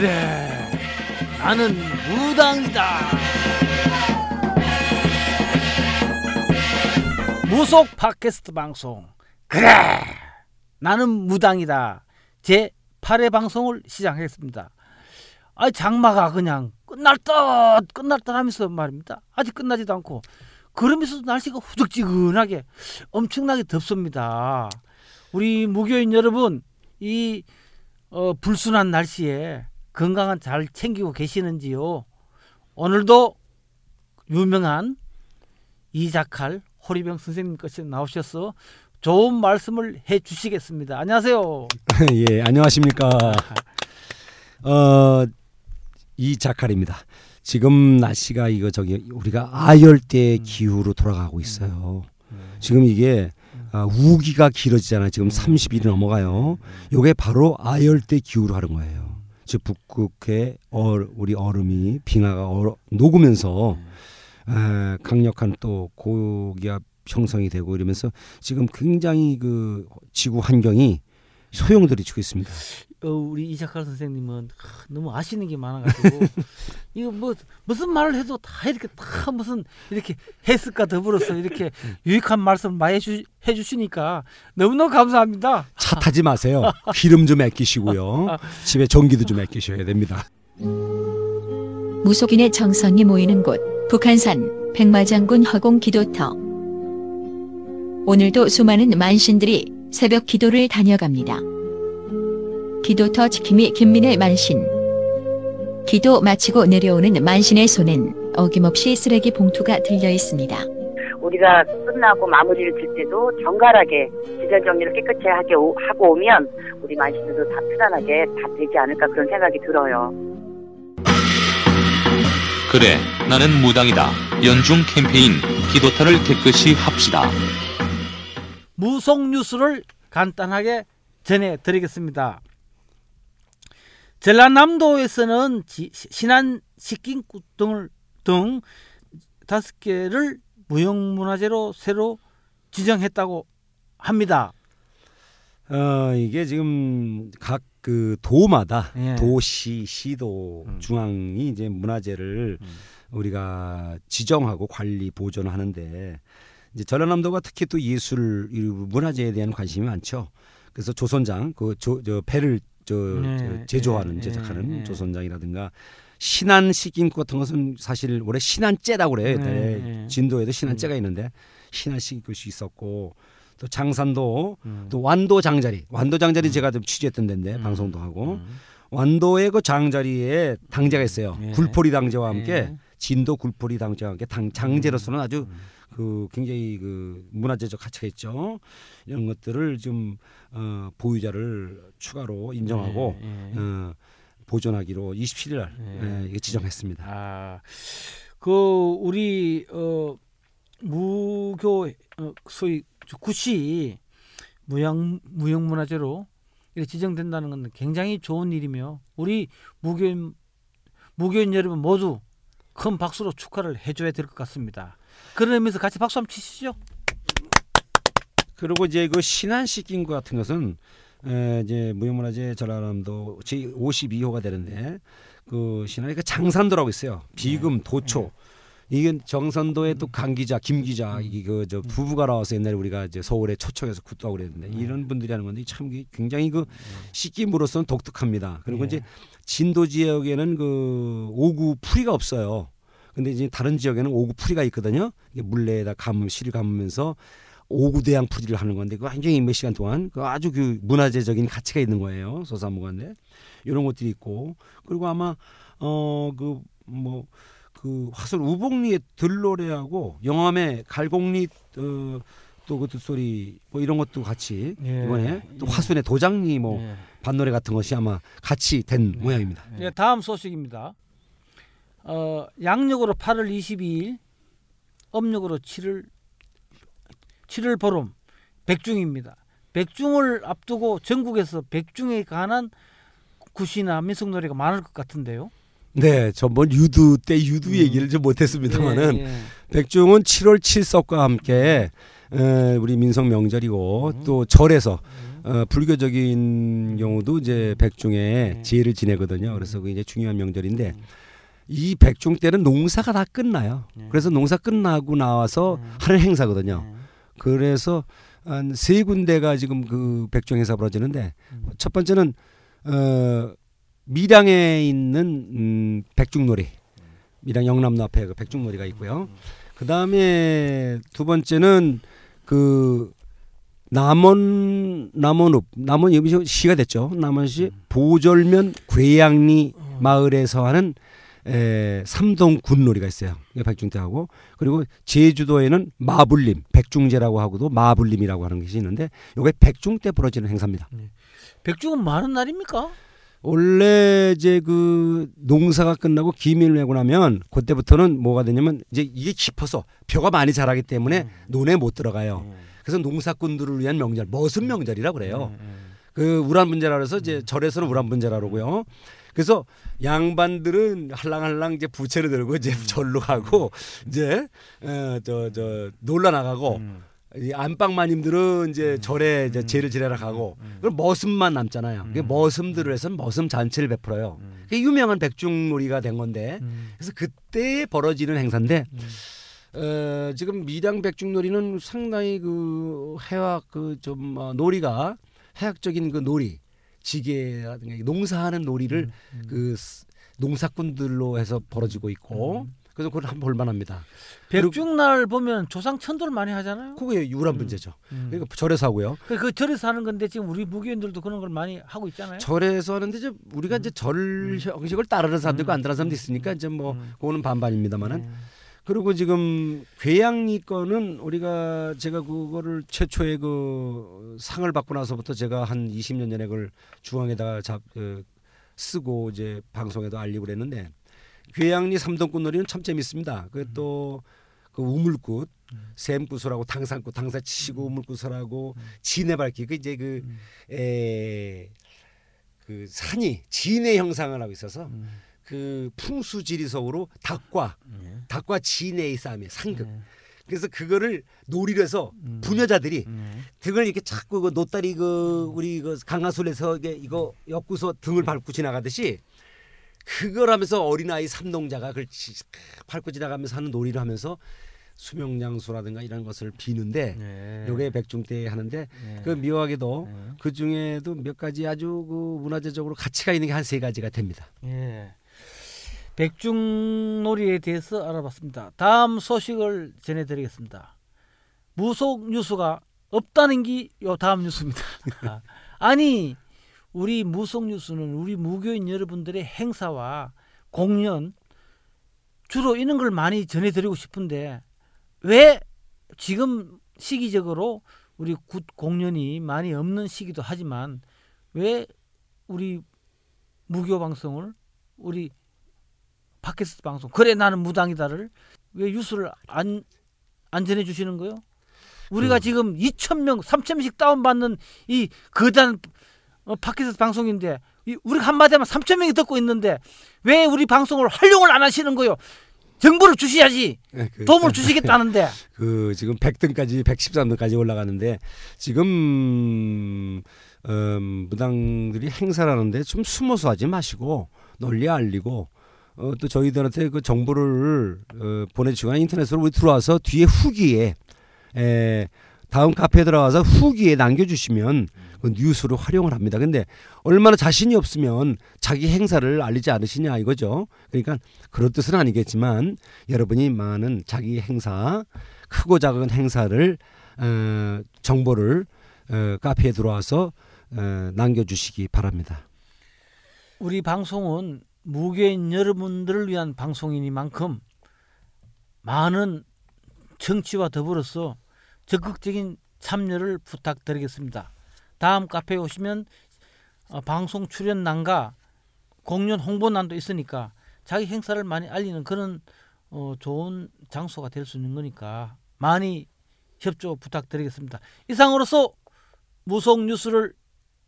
그래 나는 무당이다. 무속 팟캐스트 방송. 그래. 나는 무당이다. 제 8회 방송을 시작했습니다. 아 장마가 그냥 끝날 듯 끝날 듯 하면서 말입니다. 아직 끝나지도 않고. 그러면서도 날씨가 후적지근하게 엄청나게 덥습니다. 우리 무교인 여러분 이 어, 불순한 날씨에 건강은 잘 챙기고 계시는지요? 오늘도 유명한 이자칼 호리병 선생님께서 나오셔서 좋은 말씀을 해 주시겠습니다. 안녕하세요. 예, 안녕하십니까. 어, 이자칼입니다. 지금 날씨가 이거 저기 우리가 아열대 기후로 돌아가고 있어요. 지금 이게 아, 우기가 길어지잖아요. 지금 30일이 넘어가요. 요게 바로 아열대 기후로 하는 거예요. 즉 북극의 얼, 우리 얼음이 빙하가 얼어, 녹으면서 에, 강력한 또 고기압 형성이 되고 이러면서 지금 굉장히 그 지구 환경이 소용돌이 치고 있습니다. 어, 우리 이자칼 선생님은 하, 너무 아시는 게 많아가지고 이거 뭐 무슨 말을 해도 다 이렇게 다 무슨 이렇게 해석과 더불어서 이렇게 유익한 말씀 많이 해주, 해주시니까 너무너무 감사합니다. 차 타지 마세요. 기름 좀 아끼시고요. 집에 전기도 좀 아끼셔야 됩니다. 무속인의 정성이 모이는 곳 북한산 백마장군 허공 기도터 오늘도 수많은 만신들이 새벽 기도를 다녀갑니다. 기도터 지킴이 김민의 만신 기도 마치고 내려오는 만신의 손엔 어김없이 쓰레기 봉투가 들려 있습니다. 우리가 끝나고 마무리를 질 때도 정갈하게 지전 정리를 깨끗이 하게 오- 하고 오면 우리 만신들도 다 편안하게 다 되지 않을까 그런 생각이 들어요. 그래, 나는 무당이다. 연중 캠페인 기도터를 깨끗이 합시다. 무속 뉴스를 간단하게 전해드리겠습니다. 전라남도에서는 지- 신안 식긴국 등을 등 다섯 개를 무형문화재로 새로 지정했다고 합니다. 어, 이게 지금 각 그 도마다 예. 도시, 시도, 음. 중앙이 이제 문화재를 음. 우리가 지정하고 관리 보존하는데 이제 전라남도가 특히 또 예술 이 문화재에 대한 관심이 많죠. 그래서 조선장 그저 저 배를 저, 네, 저 제조하는 예, 제작하는 예, 예. 조선장이라든가 신안 식김 같은 것은 사실 원래 신안째라고 그래요. 네, 네, 네. 진도에도 신안째가 있는데 신안 식김이 있었고 또 장산도 음. 또 완도 장자리 완도 장자리 제가 좀 취재했던 데인데 음. 방송도 하고 음. 완도의 그 장자리에 당제가 있어요. 예. 굴포리 당제와 함께 예. 진도 굴포리 당제와 함께 당, 장제로서는 아주 음. 그 굉장히 그 문화재적 가치가 있죠. 이런 것들을 좀 어, 보유자를 추가로 인정하고 예, 예. 어, 보존하기로 27일 날 예. 예, 이게 지정했습니다. 아, 그 우리 어 무교 어, 소위 구시 무형 무형 문화재로 이렇게 지정된다는 건 굉장히 좋은 일이며 우리 무교인 무교인 여러분 모두 큰 박수로 축하를 해줘야 될 것 같습니다. 그런 의미에서 같이 박수 한번 치시죠. 그리고 이제 그 신안 식긴구 같은 것은 에, 이제 무형문화재 전라남도 제 52호가 되는데 그 신안에 그 장산도라고 있어요. 비금 도초. 이게 정선도의 또 강 기자, 김 기자 이게 그 저 부부가 나와서 옛날에 우리가 이제 서울에 초청해서 굿도하고 그랬는데 이런 분들이 하는 건데 참 굉장히 그 식김으로서는 독특합니다. 그리고 예. 이제 진도 지역에는 그 오구 풀이가 없어요. 근데 이제 다른 지역에는 오구 풀이가 있거든요. 이게 물레에다 감으 실을 감으면서 오구 대양 풀이를 하는 건데 그 굉장히 몇 시간 동안 그 아주 그 문화재적인 가치가 있는 거예요. 소사무관데 이런 것들이 있고 그리고 아마 어 그 뭐 그 화술 우복리의 들노래하고 영암의 갈곡리 어, 또그 듣소리 뭐 이런 것도 같이 예. 이번에 또 예. 화순의 도장리 뭐 예. 반노래 같은 것이 아마 같이 된 모양입니다. 네, 다음 소식입니다. 어, 양력으로 8월 22일, 음력으로 7월 7월 보름 백중입니다. 백중을 앞두고 전국에서 백중에 관한 굿이나 민속 노래가 많을 것 같은데요. 네, 전번 유두 때 유두 얘기를 좀 못했습니다만은 예, 예. 백중은 7월 칠석과 함께 에, 우리 민속 명절이고 또 절에서 어, 불교적인 경우도 이제 백중에 제를 지내거든요. 그래서 그게 이제 중요한 명절인데 이 백중 때는 농사가 다 끝나요. 그래서 농사 끝나고 나와서 하는 행사거든요. 그래서 한 세 군데가 지금 그 백중 행사 벌어지는데 첫 번째는 어 밀양에 있는 음 백중놀이 밀양 영남로 앞에 그 백중놀이가 있고요. 그 다음에 두 번째는 그 남원 남원읍 남원 여기 시가 됐죠. 남원시 보절면 괴양리 마을에서 하는 에, 삼동 군놀이가 있어요. 이게 백중 때하고 그리고 제주도에는 마불림 백중제라고 하고도 마불림이라고 하는 것이 있는데 이게 백중 때 벌어지는 행사입니다. 백중은 많은 날입니까? 원래 이제 그 농사가 끝나고 기밀을 내고 나면 그때부터는 뭐가 되냐면 이제 이게 깊어서 벼가 많이 자라기 때문에 논에 못 들어가요. 그래서 농사꾼들을 위한 명절, 머슴 명절이라 그래요. 그 우란 분제라 그래서 이제 절에서는 우란 분제라 그러고요. 그래서 양반들은 할랑할랑 이제 부채를 들고 이제 절로 가고 이제 어저저 놀러 나가고 이 안방마님들은 이제 절에 이제 제를 지내러 가고 그럼 머슴만 남잖아요. 그 머슴들을 해서 머슴 잔치를 베풀어요. 그게 유명한 백중놀이가 된 건데 그래서 그때 벌어지는 행사인데 어, 지금 미량 백중놀이는 상당히 그 해학 그좀 어, 놀이가 해학적인 그 놀이 지게라든가 농사하는 놀이를 그 스- 농사꾼들로 해서 벌어지고 있고 그래서 그걸 한번 볼만합니다. 백중날 보면 조상 천도를 많이 하잖아요. 그게 유란 문제죠. 음. 그러니까 절에서 하고요. 그, 그 절에서 하는 건데 지금 우리 무교인들도 그런 걸 많이 하고 있잖아요. 절에서 하는데 이제 우리가 이제 절 형식을 따르는 사람도 있고 안 따르는 사람도 있으니까 이제 뭐 그거는 반반입니다만은 그리고 지금 괴양리 거는 우리가 제가 그거를 최초에 그 상을 받고 나서부터 제가 한 20년 전에 그걸 중앙에다가 잡 어, 쓰고 이제 방송에도 알리고 그랬는데 괴양리 삼동꽃놀이는 참 재밌습니다. 그또 그 우물꽃, 샘구슬하고 당산꽃, 당사 치고 우물구슬하고 진해밟기. 그 이제 그 에, 그 산이 진해 형상을 하고 있어서 그 풍수지리석으로 닭과 닭과 진해의 싸움이 상극. 그래서 그거를 놀이를 해서 부녀자들이 등을 이렇게 자꾸 그 노다리 그 우리 그 강화술에서 이게 이거 엮고서 등을 밟고 지나가듯이 그걸 하면서 어린아이 삼동자가 그걸 지- 밟고 지나가면서 하는 놀이를 하면서 수명장수라든가 이런 것을 비는데 네. 요게 백중 때 하는데 그 묘하게도 그 중에도 몇 가지 아주 그 문화재적으로 가치가 있는 게 한 세 가지가 됩니다. 예. 백중놀이에 대해서 알아봤습니다. 다음 소식을 전해드리겠습니다. 무속 뉴스가 없다는 게 요 다음 뉴스입니다. 아니 우리 무속 뉴스는 우리 무교인 여러분들의 행사와 공연 주로 이런 걸 많이 전해드리고 싶은데 왜 지금 시기적으로 우리 굿 공연이 많이 없는 시기도 하지만 왜 우리 무교 방송을 우리 팟캐스트 방송 그래 나는 무당이다를 왜 뉴스를 안, 안 전해 주시는 거요? 우리가 지금 2천 명, 3천 명씩 다운 받는 이 거대한 어, 팟캐스트 방송인데 이 우리가 한마디 하면 3천 명이 듣고 있는데 왜 우리 방송을 활용을 안 하시는 거요? 정보를 주셔야지 도움을 주시겠다는데 그 지금 100등까지 113등까지 올라가는데 지금 음, 무당들이 행사를 하는데 좀 숨어서 하지 마시고 널리 알리고 어, 또 저희들한테 그 정보를 어, 보내주거나 인터넷으로 우리 들어와서 뒤에 후기에 에, 다음 카페에 들어가서 후기에 남겨주시면 그 뉴스로 활용을 합니다. 근데 얼마나 자신이 없으면 자기 행사를 알리지 않으시냐 이거죠. 그러니까 그런 뜻은 아니겠지만 여러분이 많은 자기 행사 크고 작은 행사를 어, 정보를 어, 카페에 들어와서 어, 남겨주시기 바랍니다. 우리 방송은 무교인 여러분들을 위한 방송이니만큼 많은 정치와 더불어서 적극적인 참여를 부탁드리겠습니다. 다음 카페에 오시면 어, 방송 출연난과 공연 홍보난도 있으니까 자기 행사를 많이 알리는 그런 어, 좋은 장소가 될 수 있는 거니까 많이 협조 부탁드리겠습니다. 이상으로서 무속 뉴스를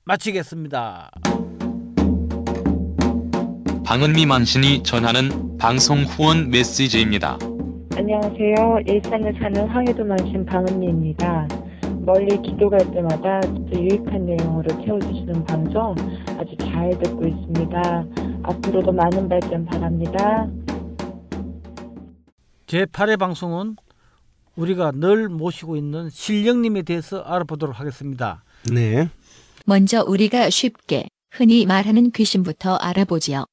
마치겠습니다. 방은미 만신이 전하는 방송 후원 메시지입니다. 안녕하세요. 일산에 사는 황해도 만신 방은미입니다. 멀리 기도 갈 때마다 유익한 내용으로 채워주시는 방송 아주 잘 듣고 있습니다. 앞으로도 많은 발전 바랍니다. 제 8회 방송은 우리가 늘 모시고 있는 신령님에 대해서 알아보도록 하겠습니다. 네. 먼저 우리가 쉽게 흔히 말하는 귀신부터 알아보지요.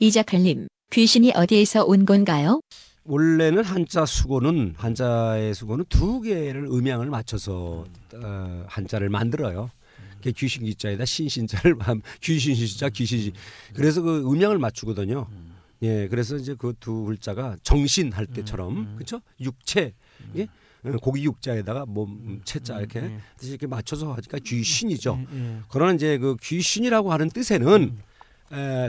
이자칼님, 귀신이 어디에서 온 건가요? 원래는 한자 수고는 한자의 수고는 두 개를 음양을 맞춰서 어, 한자를 만들어요. 그게 귀신 기자에다 신신자를 함- 귀신 신자 귀신 그래서 그 음양을 맞추거든요. 예, 그래서 이제 그 두 글자가 정신 할 때처럼 그렇죠? 육체 예? 어, 고기 육자에다가 몸 체자 이렇게 음. 이렇게 맞춰서 하니까 귀신이죠. 예, 예. 그러나 이제 그 귀신이라고 하는 뜻에는 에,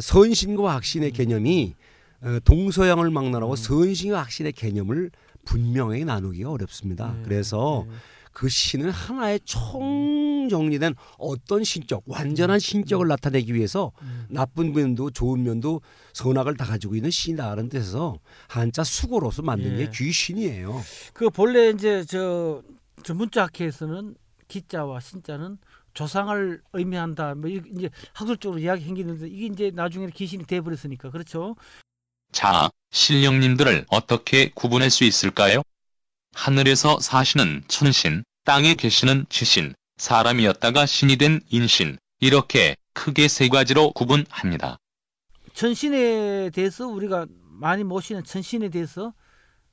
선신과 악신의 개념이 어, 동서양을 막론하고 선신과 악신의 개념을 분명히 나누기가 어렵습니다. 네, 그래서 네. 그 신은 하나의 총 정리된 어떤 신적, 완전한 신적을 나타내기 위해서 음. 나쁜 면도 좋은 면도 선악을 다 가지고 있는 신이라는 뜻에서 한자 수고로서 만든 예. 게 귀신이에요. 그 본래 이제 저, 저 문자 학회에서는 기자와 신자는 조상을 의미한다. 뭐 이- 이제 학술적으로 이야기 행기는데 이게 이제 나중에 귀신이 돼 버렸으니까 그렇죠. 자, 신령님들을 어떻게 구분할 수 있을까요? 하늘에서 사시는 천신, 땅에 계시는 지신, 사람이었다가 신이 된 인신, 이렇게 크게 세 가지로 구분합니다. 천신에 대해서 우리가 많이 모시는 천신에 대해서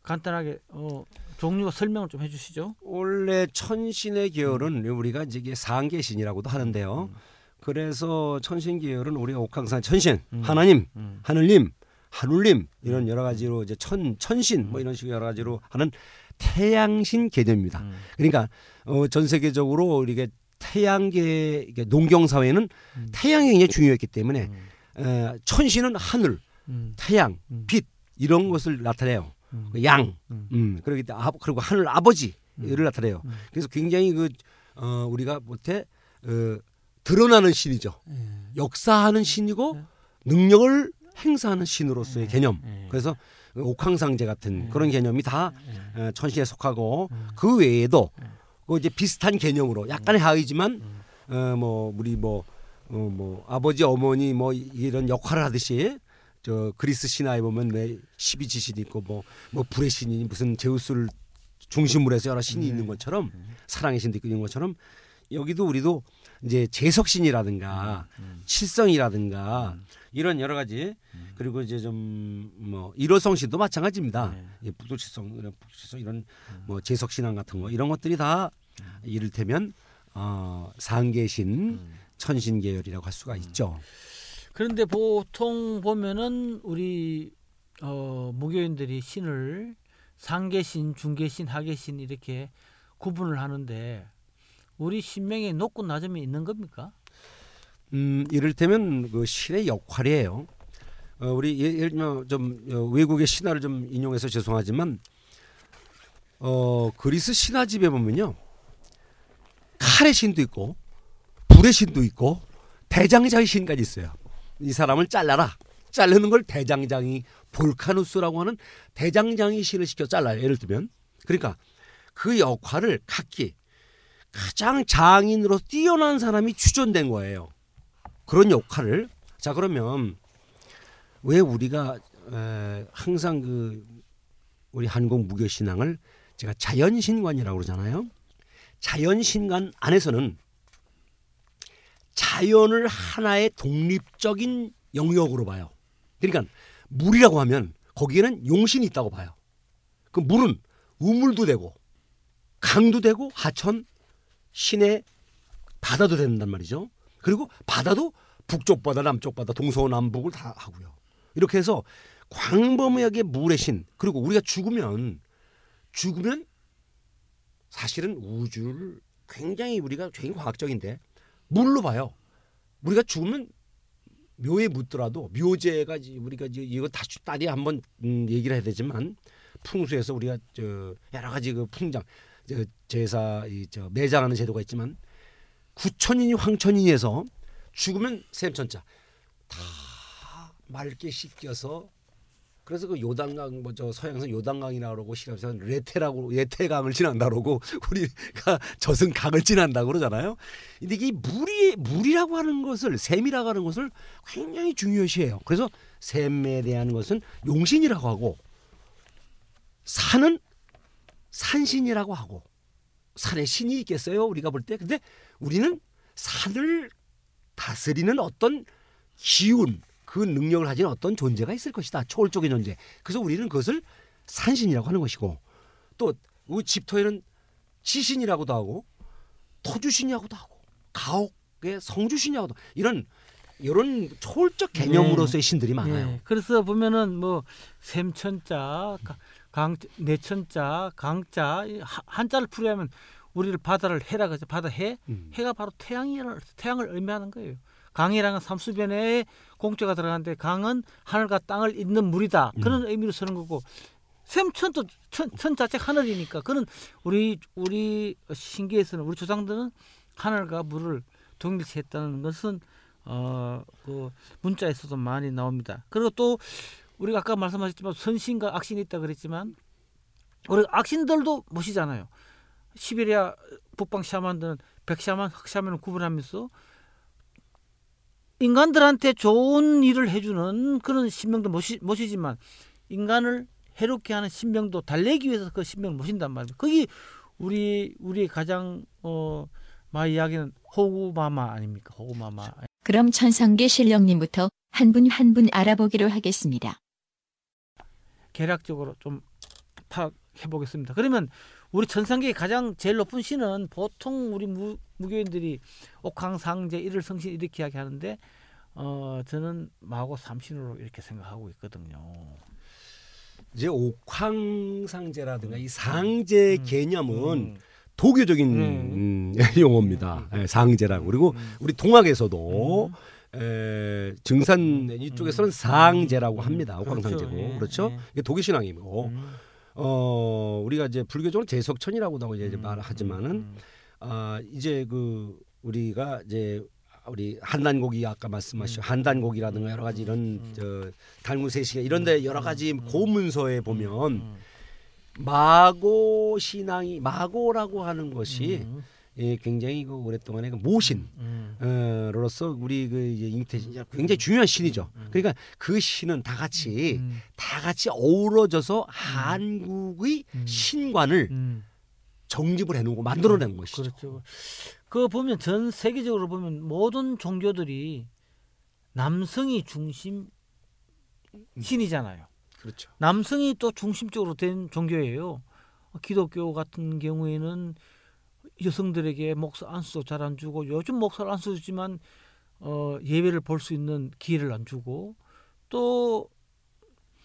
간단하게 어, 종류와 설명을 좀 해주시죠. 원래 천신의 계열은 우리가 이제 이게 상계신이라고도 하는데요. 그래서 천신 계열은 우리가 옥황산 천신, 음. 하나님, 음. 하늘님, 하늘님 이런 여러 가지로 이제 천 천신 뭐 이런 식으로 여러 가지로 하는 태양신 개념입니다. 음. 그러니까 어, 전 세계적으로 우리가 태양계 이게 농경 사회는 음. 태양이 굉장히 중요했기 때문에 음. 에, 천신은 하늘, 음. 태양, 음. 빛 이런 것을 나타내요. 음. 그 양, 음. 음, 그러기 때문에 아, 그리고 하늘 아버지를 음. 나타내요. 음. 그래서 굉장히 그 어, 우리가 못해 어, 드러나는 신이죠. 예. 역사하는 신이고 네. 능력을 행사하는 신으로서의 네. 개념. 네. 그래서 그 옥황상제 같은 네. 그런 개념이 다 예. 어, 천신에 속하고 음. 그 외에도 네. 그 이제 비슷한 개념으로 약간의 하이지만 음. 어뭐 우리 뭐 어, 뭐 아버지 어머니 뭐 이런 역할을 하듯이 저 그리스 신화에 보면 왜 십이 지신 있고 뭐뭐 불의 신이 무슨 제우스를 중심으로 해서 여러 신이 네. 있는 것처럼 사랑의 신도 있는 것처럼 여기도 우리도 이제 재석신이라든가 음. 칠성이라든가 이런 여러 가지 그리고 이제 좀 뭐 일호성 신도 마찬가지입니다. 네. 예, 북도칠성 이런 북도칠성 이런 뭐 재석신앙 같은 거 이런 것들이 다 이를테면 어, 상계신 천신 계열이라고 할 수가 있죠. 그런데 보통 보면은 우리 어, 무교인들이 신을 상계신, 중계신, 하계신 이렇게 구분을 하는데 우리 신명에 높고 낮음이 있는 겁니까? 음, 이를테면 그 신의 역할이에요. 어, 우리 예- 예를 들면 좀 어, 외국의 신화를 좀 인용해서 죄송하지만 어, 그리스 신화집에 보면요. 칼의 신도 있고 불의 신도 있고 대장장의 신까지 있어요. 이 사람을 잘라라. 자르는 걸 대장장이 볼카누스라고 하는 대장장이 신을 시켜 잘라요. 예를 들면. 그러니까 그 역할을 각기 가장 장인으로 뛰어난 사람이 추천된 거예요. 그런 역할을 자 그러면 왜 우리가 에, 항상 그 우리 한국 무교 신앙을 제가 자연신관이라고 그러잖아요. 자연신관 안에서는 자연을 하나의 독립적인 영역으로 봐요. 그러니까 물이라고 하면 거기에는 용신이 있다고 봐요. 그 물은 우물도 되고 강도 되고 하천 시내 바다도 된단 말이죠. 그리고 바다도 북쪽 바다, 남쪽 바다, 동서남북을 다 하고요. 이렇게 해서 광범위하게 물의 신 그리고 우리가 죽으면 죽으면 사실은 우주를 굉장히 우리가 굉장히 과학적인데 물로 봐요. 우리가 죽으면 묘에 묻더라도 묘제가 우리가 이거 다시 딸이 한번 음, 얘기를 해야 되지만 풍수에서 우리가 저 여러 가지 그 풍장 저 제사 이 저 매장하는 제도가 있지만 구천인이 황천인에서 죽으면 샘천자 다 맑게 씻겨서 그래서 그 요단강 뭐저 서양에서 요단강이라 그러고 시랍에서는 레테라고 레테강을 지난다 그러고 우리가 젖은 강을 지난다 그러잖아요. 근데 이게 물이 물이라고 하는 것을 샘이라고 하는 것을 굉장히 중요시해요. 그래서 샘에 대한 것은 용신이라고 하고 산은 산신이라고 하고 산에 신이 있겠어요 우리가 볼 때 근데 우리는 산을 다스리는 어떤 기운 그 능력을 가진 어떤 존재가 있을 것이다 초월적인 존재 그래서 우리는 그것을 산신이라고 하는 것이고 또 우리 집터에는 지신이라고도 하고 토주신이라고도 하고 가옥의 성주신이라고도 이런 이런 초월적 개념으로서의 신들이 많아요. 예. 그래서 보면은 뭐 샘천자, 가- 강 내천자, 강자 한자를 풀이하면 우리를 바다를 해라 그죠. 바다 해. 음. 해가 바로 태양을 태양을 의미하는 거예요. 강이랑은 삼수변에 공자가 들어가는데 강은 하늘과 땅을 잇는 물이다. 그런 의미로 쓰는 거고 샘천도 천, 천 자체 하늘이니까 그는 우리 우리 신기에서는 우리 조상들은 하늘과 물을 동일시했다는 것은 어그 문자에서도 많이 나옵니다. 그리고 또 우리가 아까 말씀하셨지만 선신과 악신이 있다 그랬지만 우리 악신들도 모시잖아요. 시베리아 북방 샤만들은 백샤만, 흑샤만을 구분하면서 인간들한테 좋은 일을 해주는 그런 신명도 모시, 모시지만 인간을 해롭게 하는 신명도 달래기 위해서 그 신명을 모신단 말이에요. 거기 우리 우리 가장 어 마이 이야기는 호구마마 아닙니까? 호구마마. 그럼 천성계 신령님부터 한 분 한 분 알아보기로 하겠습니다. 개략적으로 좀 파악해 보겠습니다. 그러면 우리 천상계의 가장 제일 높은 신은 보통 우리 무, 무교인들이 옥황상제 일월성신 이렇게 이야기 하는데 어 저는 마고 삼신으로 이렇게 생각하고 있거든요. 이제 옥황상제라든가 이 상제 음. 개념은 음. 도교적인 음. 음, 용어입니다. 예, 상제라고 그리고 음. 우리 동학에서도 에, 증산 이쪽에서는 상제라고 합니다. 음. 옥황상제고 그렇죠. 예, 그렇죠. 예. 이게 도교 신앙이고 음. 어 우리가 이제 불교적으로 제석천이라고도 이제 음. 말하지만은 음. 아 이제 그 우리가 이제 우리 한단고기 아까 말씀하신 한단고기라든가 여러 가지 이런 음. 저 달무세시가 이런데 여러 가지 음. 고문서에 보면 음. 마고 신앙이 마고라고 하는 것이 음. 예, 굉장히 그 오랫동안에 그 모신 음. 어 로서 우리 그 이제 잉태신 굉장히 중요한 신이죠. 그러니까 그 신은 다 같이 음. 다 같이 어우러져서 한국의 음. 신관을 음. 정립을 해놓고 만들어낸 것이죠. 그렇죠. 그 보면 전 세계적으로 보면 모든 종교들이 남성이 중심 신이잖아요. 그렇죠. 남성이 또 중심적으로 된 종교예요. 기독교 같은 경우에는 여성들에게 목사 안수도 잘안 주고 요즘 목사를 안수 주지만 어, 예배를 볼 수 있는 기회를 안 주고 또,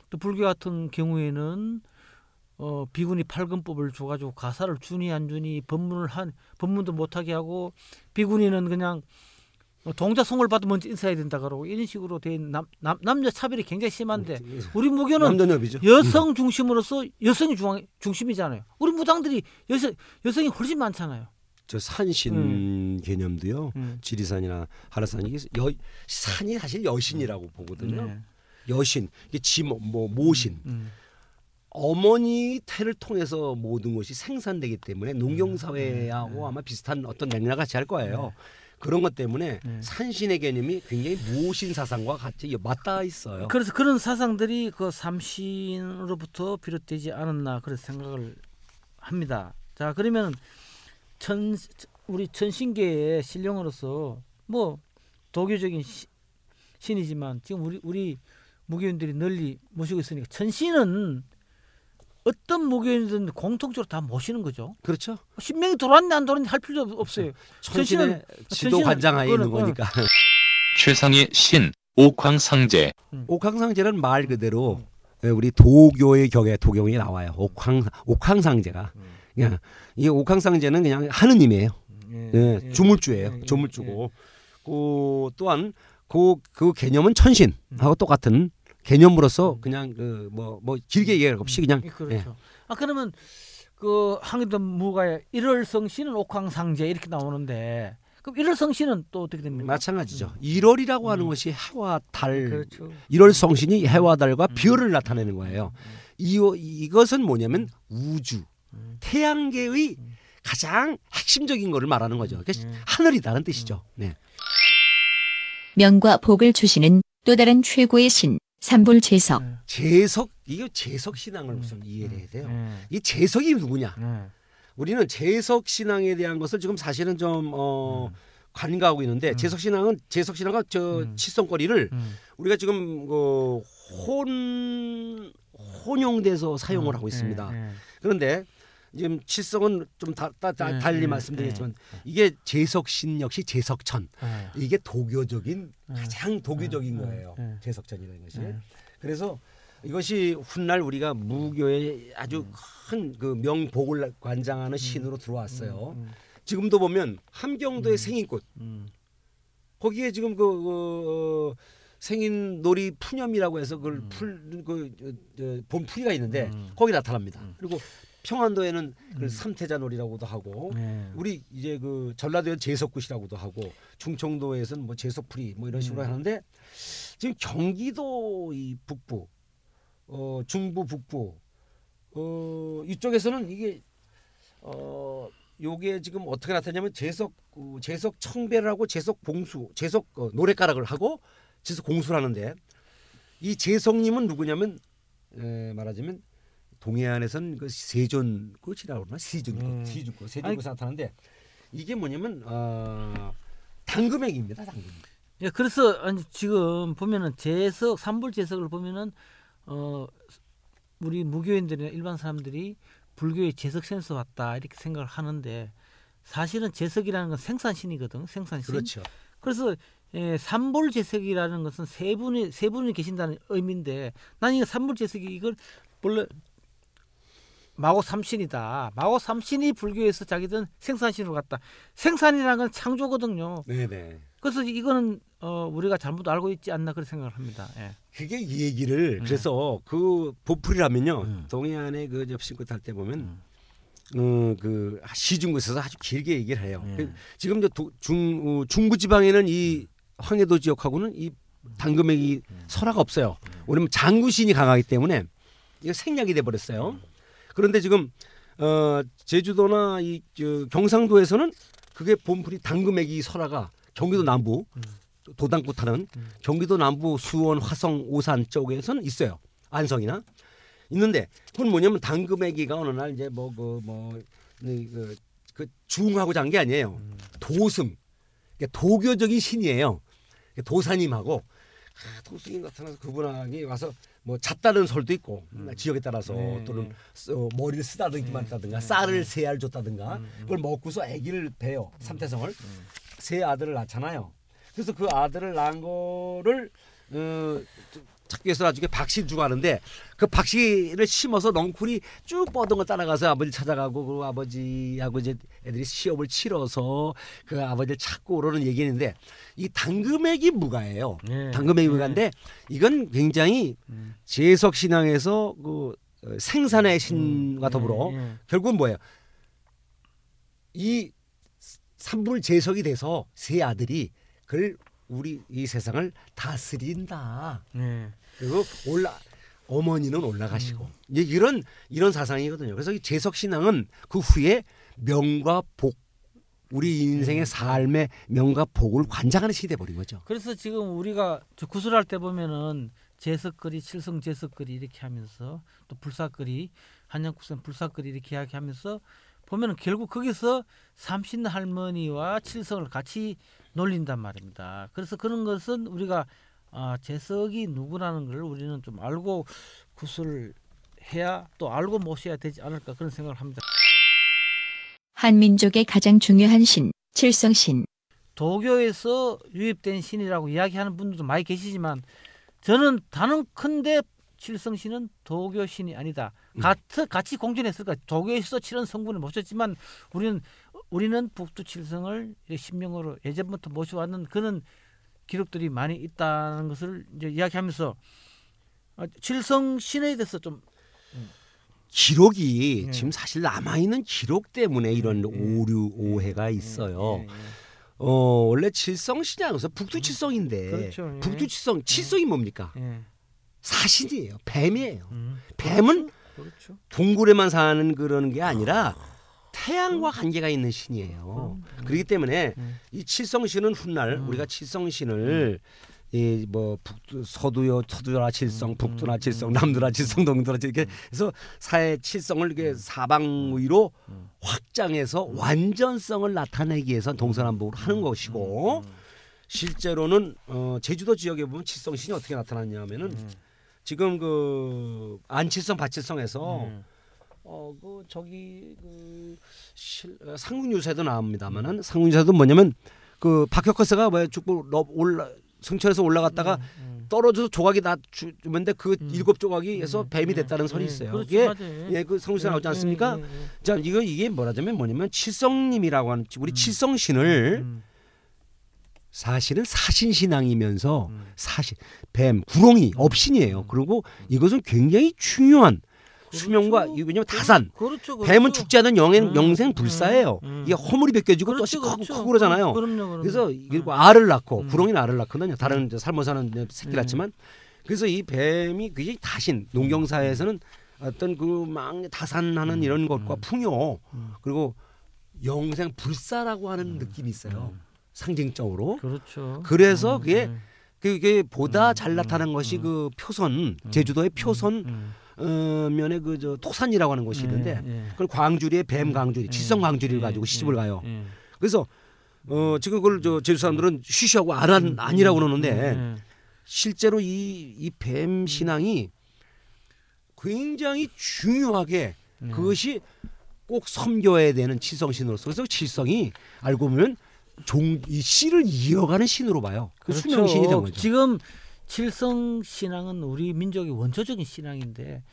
또 불교 같은 경우에는 어, 비군이 팔근법을 줘가지고 가사를 주니 안 주니 법문을 한 법문도 못하게 하고 비군이는 그냥 어, 동자 송을 받으면 먼저 인사해야 된다 그러고 이런 식으로 된 남, 남, 남녀 차별이 굉장히 심한데 우리 무교는. 여성 중심으로서 여성이 중앙, 중심이잖아요. 우리 무당들이 여성 여성이 훨씬 많잖아요. 저 산신 음. 개념도요. 음. 지리산이나 하라산이 이게 여 산이 사실 여신이라고 보거든요. 네. 여신 이게 지뭐 뭐 모신 음. 어머니 태를 통해서 모든 것이 생산되기 때문에 음. 농경사회하고 네. 아마 비슷한 어떤 맥락 같이 할 거예요. 그런 것 때문에 네. 산신의 개념이 굉장히 무신 사상과 같이 맞닿아 있어요. 그래서 그런 사상들이 그 삼신으로부터 비롯되지 않았나 그런 생각을 합니다. 자 그러면 천 우리 천신계의 신령으로서 뭐 도교적인 시- 신이지만 지금 우리 우리 무교인들이 널리 모시고 있으니까 천신은 어떤 무교인든 공통적으로 다 모시는 거죠. 그렇죠. 신명이 돌아왔네 안 돌아왔네 할 필요 없어요. 천신의 지도 관장하에 있는 거니까. 최상의 신, 옥황상제, 옥황상제는 말 그대로 예, 우리 도교의 경에 도경에 나와요. 옥황 옥황상제가 그냥 이 옥황상제는 그냥 하느님이에요. 예, 주물주예요. 조물주고. 그 또한 그, 그 개념은 천신하고 똑같은 개념으로서 그냥 그뭐뭐 길게 얘기할 없이 그냥 예, 예. 그렇죠. 아 그러면 그 항해도 무가에 일월성 씨는 옥황상제 이렇게 나오는데 그럼 일월 성신은 또 어떻게 됩니까? 마찬가지죠. 1월이라고 하는 것이 해와 달, 그렇죠. 1월 성 신이 해와 달과 별을 나타내는 거예요. 이 이것은 뭐냐면 우주, 태양계의 가장 핵심적인 것을 말하는 거죠. 그러니까 하늘이다는 뜻이죠. 네. 명과 복을 주시는 또 다른 최고의 신 삼불제석. 재석 이게 재석 신앙을 우선 이해를 해야 돼요. 네. 이 재석이 누구냐? 네. 우리는 재석 신앙에 대한 것을 지금 사실은 좀 어, 관가하고 있는데 재석 신앙은 재석 신앙과 저 음. 칠성거리를 음. 우리가 지금 그혼 혼용돼서 사용을 하고 있습니다. 네, 네. 그런데 지금 칠성은 좀 다, 다, 다- 네, 달리 네, 말씀드리겠지만 이게 재석신 역시 재석천 네. 이게 도교적인 네. 가장 도교적인 네, 거예요. 네. 재석천이라는 것이. 네. 그래서 이것이 훗날 우리가 무교의 아주 큰 그 명복을 관장하는 신으로 들어왔어요. 음, 지금도 보면 함경도의 생인꽃 음. 거기에 지금 그, 그 어, 생인 놀이 푸념이라고 해서 그걸 음. 풀그 봄풀이가 있는데 음. 거기 나타납니다. 음. 그리고 평안도에는 그 음. 삼태자 놀이라고도 하고 네. 우리 이제 그 전라도에 제석굿이라고도 하고 충청도에서는 뭐 제석풀이 뭐 이런 식으로 음. 하는데 지금 경기도 이 북부 어 중부 북부 어 이쪽에서는 이게 어 요게 지금 어떻게 나타나냐면 제석 어, 제석 청배라고 제석 봉수 제석 어, 노래가락을 하고 제석 공수를 하는데 이 제석님은 누구냐면 에, 말하자면 동해안에선 그 세존꽃이라고 그러나 세존꽃 음. 세존꽃 세존꽃이 나타나는데 이게 뭐냐면 어, 당금액입니다 당금 예, 그래서 아니, 지금 보면은 재석 삼불 재석을 보면은 어 우리 무교인들이나 일반 사람들이 불교의 재석 센서 왔다 이렇게 생각을 하는데 사실은 재석이라는 건 생산신이거든 생산신. 그렇죠 그래서 예, 삼불 재석이라는 것은 세 분이 세 분이 계신다는 의미인데 난 이거 삼불 재석이 이걸 원래 마고 삼신이다. 마고 삼신이 불교에서 자기들은 생산신으로 갔다. 생산이라는 건 창조거든요. 네네 그래서 이거는 어, 우리가 잘못 알고 있지 않나 그런 생각을 합니다. 예. 그게 이 얘기를 음. 그래서 그 보풀이라면요 음. 동해안에 그 접신꽃 할때 보면 음. 어 그 시중국에서 아주 길게 얘기를 해요. 음. 그 지금 도- 중 어, 중부 지방에는 이 황해도 지역하고는 이 당금액이 음. 설화가 없어요. 왜냐면 장구신이 강하기 때문에 이거 생략이 돼 버렸어요. 음. 그런데 지금 어 제주도나 이 저, 경상도에서는 그게 봄풀이 당금액이 설화가 경기도 남부 음. 도당꽃 하는 음. 경기도 남부 수원 화성 오산 쪽에서는 있어요. 안성이나 있는데 그건 뭐냐면 당금애기가 어느 날 이제 뭐 그 뭐 그 그 중하고 잔 게 아니에요. 음. 도승 그러니까 도교적인 신이에요. 도사님하고 아, 도승이 나타나서 그분에게 와서 뭐 잤다는 설도 있고 지역에 따라서 네. 또는 어, 머리를 쓰다듬기만 했다든가 쌀을 세 알 줬다든가 그걸 먹고서 아기를 배요 삼태성을. 세 아들을 낳잖아요. 그래서 그 아들을 낳은 거를 어, 찾기 위해서 나중에 박씨를 주고 하는데 그 박씨를 심어서 넝쿨이 쭉 뻗은 거 따라가서 아버지 찾아가고 그 아버지하고 이제 애들이 시험을 치러서 그 아버지를 찾고 오르는 얘기인데 이 당금액이 무가예요. 네. 당금액이 무가인데 이건 굉장히 음. 제석 신앙에서 그 어, 생산의 신과 더불어 예, 예. 결국은 뭐예요? 이 삼불 제석이 돼서 세 아들이 그걸 우리 이 세상을 다스린다. 예. 그리고 올라 어머니는 올라가시고 음. 이런 이런 사상이거든요. 그래서 이 제석 신앙은 그 후에 명과 복 우리 인생의 삶의 명과 복을 관장하는 시대 버린 거죠. 그래서 지금 우리가 저 구슬할 때 보면은 제석거리, 칠성 제석거리 이렇게 하면서 또 불사거리, 한양국산 불사거리 이렇게 이야기하면서 보면은 결국 거기서 삼신 할머니와 칠성을 같이 놀린단 말입니다. 그래서 그런 것은 우리가 아, 제석이 누구라는 걸 우리는 좀 알고 구슬 해야 또 알고 모셔야 되지 않을까 그런 생각을 합니다. 한민족의 가장 중요한 신 칠성신. 도교에서 유입된 신이라고 이야기하는 분들도 많이 계시지만 저는 단언컨대 칠성신은 도교 신이 아니다. 음. 같이 같이 공존했을까? 도교에서 칠은 성분을 모셨지만 우리는 우리는 북두 칠성을 신명으로 예전부터 모셔왔는 그런 기록들이 많이 있다는 것을 이제 이야기하면서 아, 칠성 신에 대해서 좀 기록이 네. 지금 사실 남아 있는 기록 때문에 이런 네. 오류 오해가 있어요. 예, 예, 어 원래 칠성신앙에서 북두 칠성인데 그렇죠. 예. 북두 칠성 칠성이 뭡니까? 예. 사신이에요. 뱀이에요. 음. 뱀은 그렇죠. 동굴에만 사는 그런 게 아니라 태양과 관계가 있는 신이에요. 그렇기 때문에 음. 이 칠성신은 훗날 우리가 칠성신을 이뭐 서두요 서두라 칠성 북두나 칠성 남두나 칠성 동두나 칠성 이렇게 해서 사회 칠성을 이렇게 사방위로 확장해서 완전성을 나타내기 위해서 동서남북으로 하는 것이고 실제로는 어 제주도 지역에 보면 칠성신이 어떻게 나타났냐면은 지금 그 안칠성 바칠성에서 음. 어그 저기 그 실, 어, 상국유사에도 나옵니다만은 상국유사도 뭐냐면 그 박혁거세가 왜 죽고 러- 올라 승천에서 올라갔다가 음. 떨어져서 조각이 나 주- 주는데 그 일곱 조각이 해서 뱀이 됐다는 설이 있어요. 그렇죠. 그게 맞아요. 예, 그 삼국유사 나오지 예, 않습니까? 예, 예, 예. 자, 이거 이게 뭐라자면 뭐냐면 칠성님이라고 하는 우리 칠성신을 음. 사실은 사신 신앙이면서 음. 사신 뱀 구렁이 업신이에요. 그리고 이것은 굉장히 중요한 수명과 그렇죠. 이 왜냐면 다산 그렇죠. 그렇죠. 뱀은 죽지 않은 영생, 음, 영생 음, 불사예요. 음. 이게 허물이 벗겨지고 그렇죠, 또 그렇죠. 크고 그러잖아요. 그럼요, 그럼요. 그래서 그리고 알을 낳고 음. 구렁이는 알을 낳거든요. 다른 살모 사는 새끼 음. 낳지만 그래서 이 뱀이 굉장히 다신 농경사에서는 어떤 그막 다산하는 이런 것과 풍요 음. 그리고 영생 불사라고 하는 느낌이 있어요. 상징적으로. 그렇죠. 그래서 음, 그게 음, 그게 보다 음, 잘 나타난 것이 음. 그 표선 제주도의 표선 음. 어, 면에 그 저 토산이라고 하는 곳이 있는데 예, 예. 그걸 광주리의 뱀 광주리, 예, 칠성 광주리를 예, 가지고 시집을 예, 가요. 예. 그래서 어 지금 그걸 저 제주 사람들은 쉬쉬하고 아란 아니라고 그러는데 예. 실제로 이 이 뱀 신앙이 굉장히 중요하게 예. 그것이 꼭 섬겨야 되는 칠성신으로서 그래서 칠성이 알고 보면 종 이 씨를 이어가는 신으로 봐요. 그 그렇죠. 수명신이 된 거죠. 지금 칠성 신앙은 우리 민족의 원초적인 신앙인데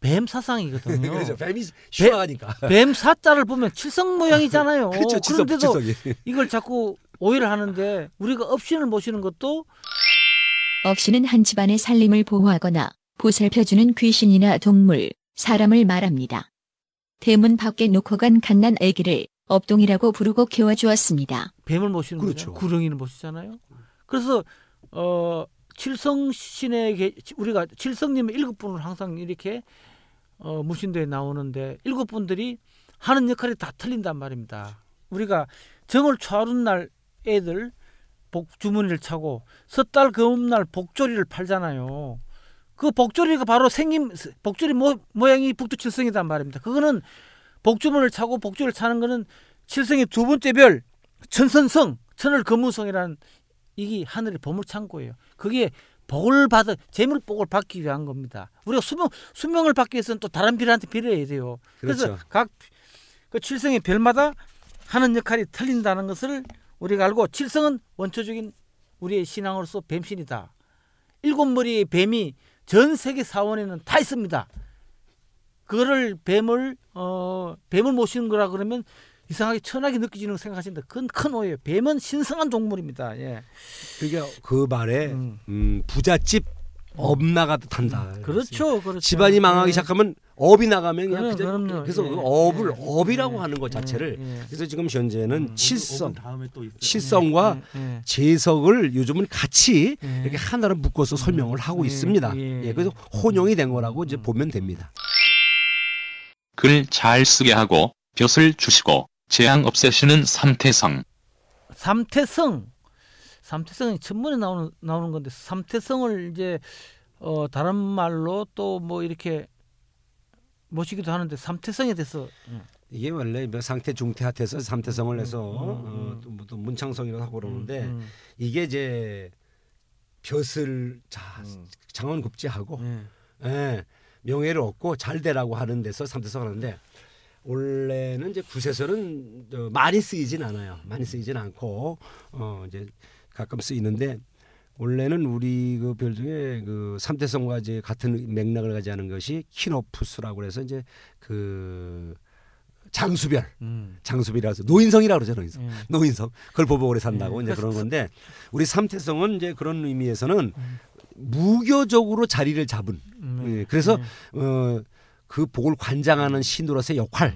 뱀 사상이거든요. 그렇죠. 뱀이 쉬어가니까. 뱀 사자를 보면 칠성 모양이잖아요. 그렇죠. 칠성 그런데도 칠성이. 이걸 자꾸 오해를 하는데 우리가 업신을 모시는 것도 없이는 한 집안의 살림을 보호하거나 보살펴주는 귀신이나 동물, 사람을 말합니다. 대문 밖에 놓고 간 갓난 아기를 업동이라고 부르고 키워주었습니다. 뱀을 모시는 그렇죠. 거죠. 구렁이는 모시잖아요. 그래서 어 칠성 신에게 우리가 칠성님의 일곱 분을 항상 이렇게 어 무신도에 나오는데 일곱 분들이 하는 역할이 다 틀린단 말입니다. 우리가 정월 초하룻 날 애들 복 주머니를 차고 섣달 금날 복조리를 팔잖아요. 그 복조리가 바로 생김 복조리 모, 모양이 북두칠성이단 말입니다. 그거는 복주머니를 차고 복조리를 차는 거는 칠성의 두 번째 별 천선성 천을 거무성이라는 이게 하늘의 보물 창고예요. 그게 복을 받아 재물 복을 받기 위한 겁니다. 우리가 수명 수명을 받기 위해서는 또 다른 별한테 빌어야 돼요. 그래서 그렇죠. 각그 칠성의 별마다 하는 역할이 틀린다는 것을 우리가 알고 칠성은 원초적인 우리의 신앙으로서 뱀신이다. 일곱 머리의 뱀이 전 세계 사원에는 다 있습니다. 그거를 뱀을 어 뱀을 모시는 거라 그러면 이상하게 천하게 느껴지는 거 생각하시는데 그건 큰 오해예요. 뱀은 신성한 동물입니다. 예. 그러니까 그 말에 음. 음, 부잣집 업 나가듯 한다. 그렇죠, 그렇죠. 집안이 망하기 예. 시작하면 업이 나가면 그냥 그럼, 그냥 그럼요. 그래서 예, 그 업을 예, 업이라고 예, 하는 것 예, 자체를 예. 그래서 지금 현재는 칠성 다음에 또 있어요. 칠성과. 재석을 요즘은 같이 예. 이렇게 하나로 묶어서 설명을 하고 예, 있습니다. 예. 예, 그래서 혼용이 된 거라고 이제 보면 됩니다. 글 잘 쓰게 하고 벼슬 주시고 재앙 없애시는 삼태성. 삼태성. 삼태성이 천문에 나오는 나오는 건데 삼태성을 이제 어 다른 말로 또 뭐 이렇게 모시기도 하는데 삼태성에 대해서 이게 원래 뭐 상태 중태 하태에서 삼태성을 해서 음, 어, 음. 또, 뭐또 문창성이라고 하고 그러는데 음, 이게 이제 벼슬 자 장원급제하고 음, 예, 명예를 얻고 잘 되라고 하는 데서 삼태성 하는데 원래는 이제 구세설은 어, 많이 쓰이진 않아요. 많이 쓰이진 않고 어 이제 가끔 쓰이는데 원래는 우리 그 별 중에 그 삼태성과 이제 같은 맥락을 가지는 것이 키노푸스라고 그래서 이제 그 장수별 음, 장수별이라서 노인성이라고 그러죠 노인성. 음. 노인성 그걸 보복 오래 산다고 예. 이제 그런 건데 우리 삼태성은 이제 그런 의미에서는 무교적으로 자리를 잡은 음, 예, 그래서 예, 어, 그 복을 관장하는 신으로서의 역할로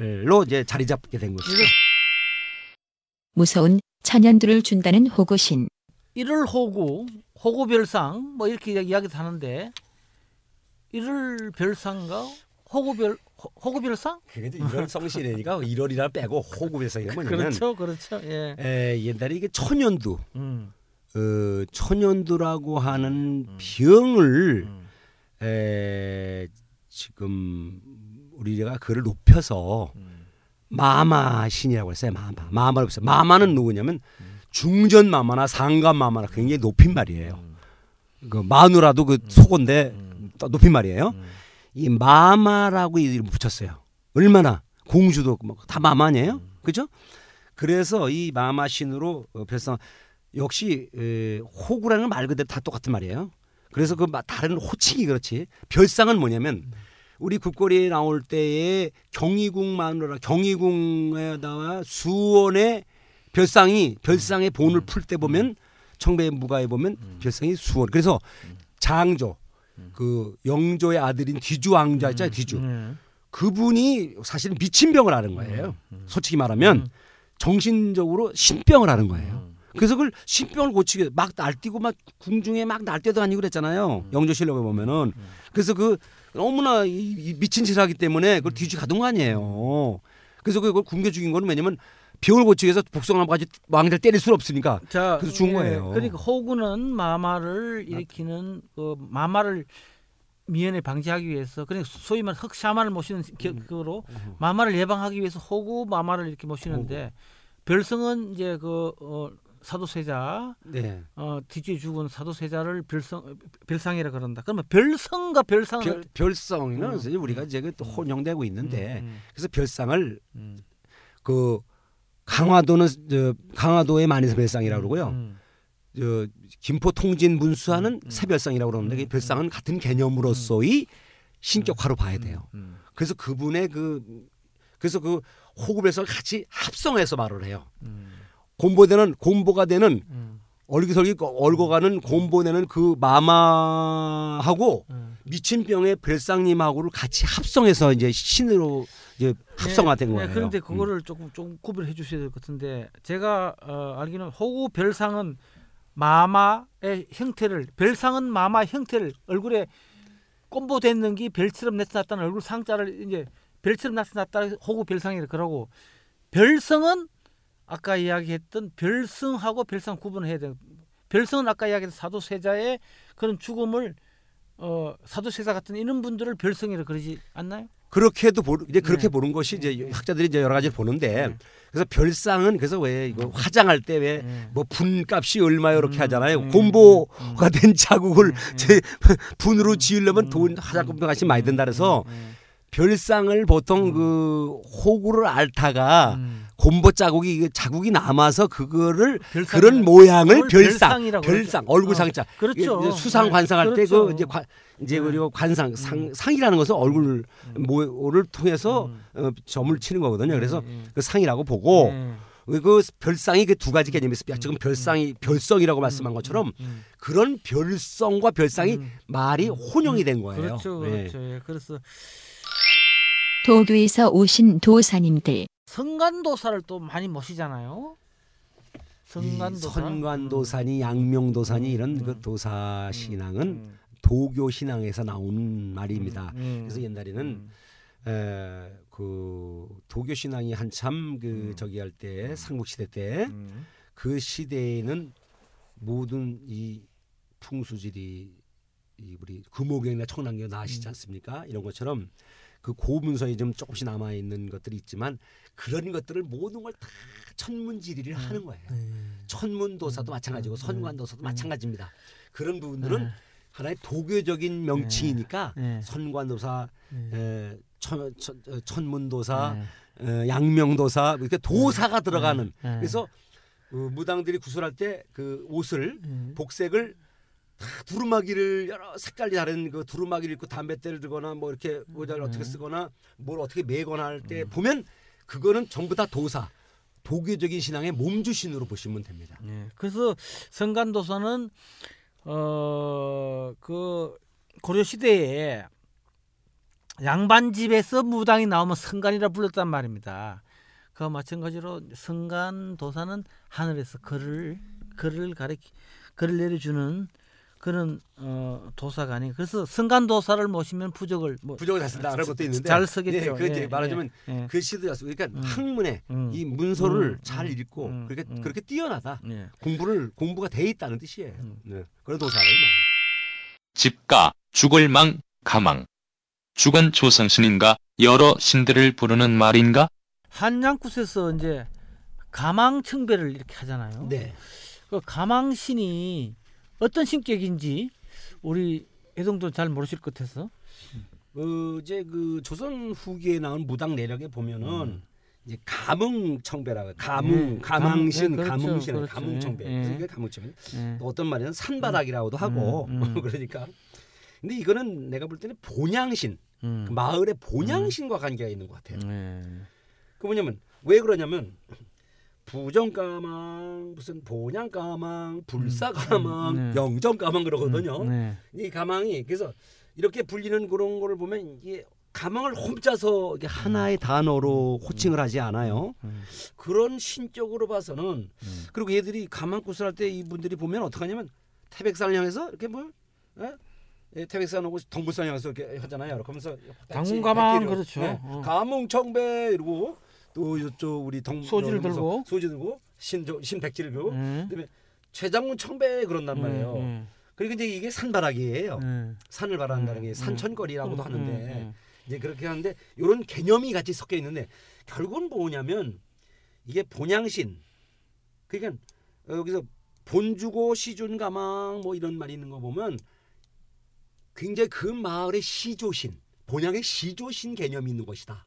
예. 이제 자리 잡게 된 것이죠. 무서운 천연두를 준다는 호구신. 일을 호구, 호구별상 뭐 이렇게 이야기도 하는데 일을 별상가 호구별 호- 호구별상? 그게 이제 1월 성신이니까 1월이라 빼고 호구별상이 뭐냐면 그렇죠, 그렇죠. 예. 에, 옛날에 이게 천연두, 음, 어, 천연두라고 하는 병을 음. 에, 지금 우리가 그를 높여서 음. 마마 신이라고 했어요. 마마. 마마를 했어요. 마마는 누구냐면 중전 마마나 상간 마마나 굉장히 높인 말이에요. 그 마누라도 그 속어인데 또 높인 말이에요. 이 마마라고 이름 붙였어요. 얼마나 공주도 뭐다 마마 아니에요? 그죠? 그래서 이 마마 신으로 어, 별상 역시 에, 호구라는 말 그대로 다 똑같은 말이에요. 그래서 그 마- 다른 호칭이 그렇지. 별상은 뭐냐면 우리 국거리에 나올 때에 경희궁 마누라 경희궁에다가 수원의 별상이 별상의 본을 풀 때 보면 청배 무가에 보면 별상이 수원. 그래서 장조 그 영조의 아들인 뒤주 왕자 있잖아요. 뒤주. 음. 그분이 사실은 미친 병을 앓은 거예요. 솔직히 말하면 정신적으로 신병을 앓은 거예요. 그래서 그걸 신병을 고치게 막 날뛰고 막 궁중에 막 날뛰어도 다니고 그랬잖아요. 영조실록에 보면은 그래서 그 너무나 이, 이 미친 짓을 하기 때문에 그걸 뒤지 가둔 거 아니에요. 그래서 그걸 굶겨 죽인 거는 왜냐면 병을 고치기 위해서 복숭아나무까지 왕자를 때릴 수는 없으니까 자, 그래서 죽은 예, 거예요. 그러니까 호구는 마마를 일으키는 그 마마를 미연에 방지하기 위해서 그러니까 소위 말 흑샤만을 모시는 격으로 마마를 예방하기 위해서 호구 마마를 이렇게 모시는데 별성은 이제 그 어, 사도세자 네. 어, 뒤에 죽은 사도세자를 별성 별상이라 그런다. 그러면 별성과 별상은 별, 별성은 음. 이제 우리가 이제 그 혼용되고 있는데 음, 그래서 별상을 음, 그 강화도는 저 강화도의 만에서 별상이라고 그러고요. 음, 저 김포 통진 문수하는 음, 새별상이라고 그러는데 그 음, 별상은 같은 개념으로서의 신격화로 봐야 돼요. 음, 그래서 그분의 그 그래서 그 호구별성을 같이 합성해서 말을 해요. 음, 곰보되는 곰보가 되는 음, 얼기설기 얼고가는 곰보내는 그 마마하고 음. 미친병의 별상님하고를 같이 합성해서 이제 신으로 이제 합성화된 네, 거예요. 네, 그런데 음. 그거를 조금 좀 구별해 주셔야 될 것 같은데 제가 어, 알기는 호구 별상은 마마의 형태를 별상은 마마 형태를 얼굴에 꼼보 됐는 게 별처럼 나타났다는 얼굴 상자를 이제 별처럼 나타났다 호구 별상이라 그러고 별성은 아까 이야기했던 별성하고 별상 구분을 해야 돼요. 별성은 아까 이야기했던 사도세자의 그런 죽음을 어, 사도세자 같은 이런 분들을 별성이라 그러지 않나요? 그렇게도 보 이제 그렇게 네. 보는 것이 이제 학자들이 이제 여러 가지를 보는데 네. 그래서 별상은 그래서 왜 이거 화장할 때왜 네. 뭐 분값이 얼마 이렇게 음, 하잖아요. 음, 곰보가 된 자국을 음, 제 분으로 지으려면 음, 돈 화장금도 같이 많이 든다 그래서 음, 별상을 보통 그 호구를 앓다가 음. 곰보 자국이 자국이 남아서 그거를 별상이라- 그런 모양을 별상 별상 그러죠. 얼굴 어, 상자 그렇죠. 이게 수상 네, 관상할 때 그렇죠. 그 이제 관 이제 네. 그리고 관상 상 상이라는 것은 얼굴 모를 통해서 음. 어, 점을 치는 거거든요. 그래서 네, 그 상이라고 보고 네. 그 별상이 그 두 가지 개념이 있어요. 지금 별상이 별성이라고 말씀한 것처럼 음, 그런 별성과 별상이 음. 말이 혼용이 된 거예요. 그렇죠, 네. 그렇죠. 예, 그래서 도교에서 오신 도사님들. 성간도사를 또 많이 모시잖아요. 이 성간도사, 선관도사니 양명도사니 이런 음. 그 도사 신앙은 음, 도교 신앙에서 나온 말입니다. 음, 그래서 옛날에는 음, 에, 그 도교 신앙이 한참 그 음. 저기 할 때 삼국 시대 때그 음, 시대에는 모든 이 풍수질이 이 우리 금오경이나 청량교 나시지 음. 않습니까? 이런 것처럼 그 고문서에 좀 조금씩 남아 있는 것들이 있지만 그런 것들을 모든 걸 다 천문지리를 하는 거예요. 천문도사도 마찬가지고 선관도사도 마찬가지입니다. 그런 부분들은 네. 하나의 도교적인 명칭이니까 네. 선관도사, 네. 에, 천, 천, 어, 천문도사, 네. 에, 양명도사 이렇게 도사가 들어가는 네. 그래서 어, 무당들이 구슬할 때 그 옷을 네. 복색을 다 두루마기를 여러 색깔이 다른 그 두루마기를 입고 담뱃대를 들거나 뭐 이렇게 모자를 어떻게 쓰거나 뭘 어떻게 매거나 할때 보면 그거는 전부 다 도사 도교적인 신앙의 몸주신으로 보시면 됩니다. 예. 그래서 성간도사는 어 그 고려 시대에 양반 집에서 무당이 나오면 성간이라 불렀단 말입니다. 그와 마찬가지로 성간 도사는 하늘에서 글을 글을 가리 글을 내려주는 그런 어, 도사가 아닌가. 그래서 성간 도사를 모시면 부적을 뭐 부적을 잘 쓴다라는 것도 있는데 잘 쓰겠죠. 예, 그 이제 예, 말하자면 예, 글씨도 잘 쓰고 그러니까 음. 학문에 음. 이 문서를 음, 잘 음, 읽고 음, 그렇게 음. 그렇게 뛰어나다 예. 공부를 공부가 돼 있다는 뜻이에요. 음. 네. 그런 도사를. 집가, 죽을망, 가망. 죽은 조상 신인가 여러 신들을 부르는 말인가? 한양굿에서 이제 가망 청배를 이렇게 하잖아요. 네. 그 가망신이 어떤 신격인지 우리 애동도 잘 모르실 것 같아서 어, 이제 그 조선 후기에 나온 무당 내력에 보면은 이제 음, 가망신 가뭉, 예, 그렇죠, 가뭉신 그렇죠. 가뭉청배 예, 그래서 예. 이게 가뭉청배 예. 또 어떤 말에는 산바닥이라고도 하고 음, 음. 그러니까 근데 이거는 내가 볼 때는 본양신 음. 그 마을의 본양신과 관계가 있는 것 같아요. 예. 그 뭐냐면 왜 그러냐면 부정가망 무슨 본양가망 불사가망 음, 네. 영정가망 그러거든요. 네. 이 가망이 그래서 이렇게 불리는 그런 거를 보면 이게 가망을 홈짜서 이게 하나의 단어로 호칭을 하지 않아요. 음. 그런 신적으로 봐서는 음. 그리고 얘들이 가망굿을 할 때 이분들이 보면 어떻게 하냐면 태백산을 향해서 이렇게 뭐 예? 예, 태백산 오고 동부산 향해서 이렇게 하잖아요. 당군가망 백기를, 그렇죠. 예, 어. 가뭉청배 이러고 또 이쪽 우리 동 소지를 들고. 소지 들고 신 신백지를 들고 예. 그다음에 최장군 청배 그런단 말이에요. 예, 그리고 이제 이게. 예. 산을 바란다는 음, 게 산천거리라고도 음, 하는데 음, 이제 그렇게 하는데 이런 개념이 같이 섞여 있는데 결국은 뭐냐면 이게 본양신 그러니까 여기서 본주고 시준 가망 뭐 이런 말이 있는 거 보면 굉장히 그 마을의 시조신 본양의 시조신 개념이 있는 것이다.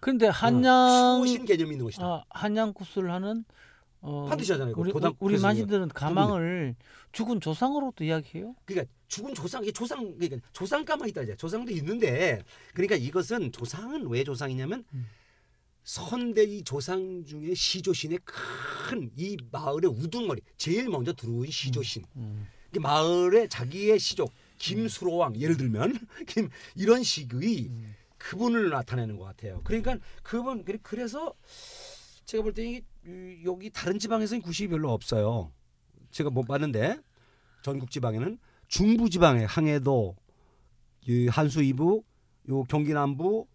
그런데 어, 한양 수호신 개념이 있는 것이다. 아, 한양굿을 하는 어, 반드시 하잖아요. 그거 우리 도당- 우리 만신들은 가망을 죽은 조상으로도 이야기해요. 그러니까 죽은 조상 이게 조상 그러니까 조상가만 있다 이제 조상도 있는데 그러니까 이것은 조상은 왜 조상이냐면 음. 선대 이 조상 중에 시조신의 큰 이 마을의 우두머리 제일 먼저 들어온 시조신 음. 이 마을의 자기의 시족 김수로왕 예를 들면 김 이런 식의 음. 그분을 나타내는 것 같아요. 그러니까 그분 그래- 그래서 제가 볼때이 여기 다른 지방에서는 구식이 별로 없어요. 제가 못 봤는데 전국 지방에는 중부 지방에 항해도 이 한수 이부 요 경기 남부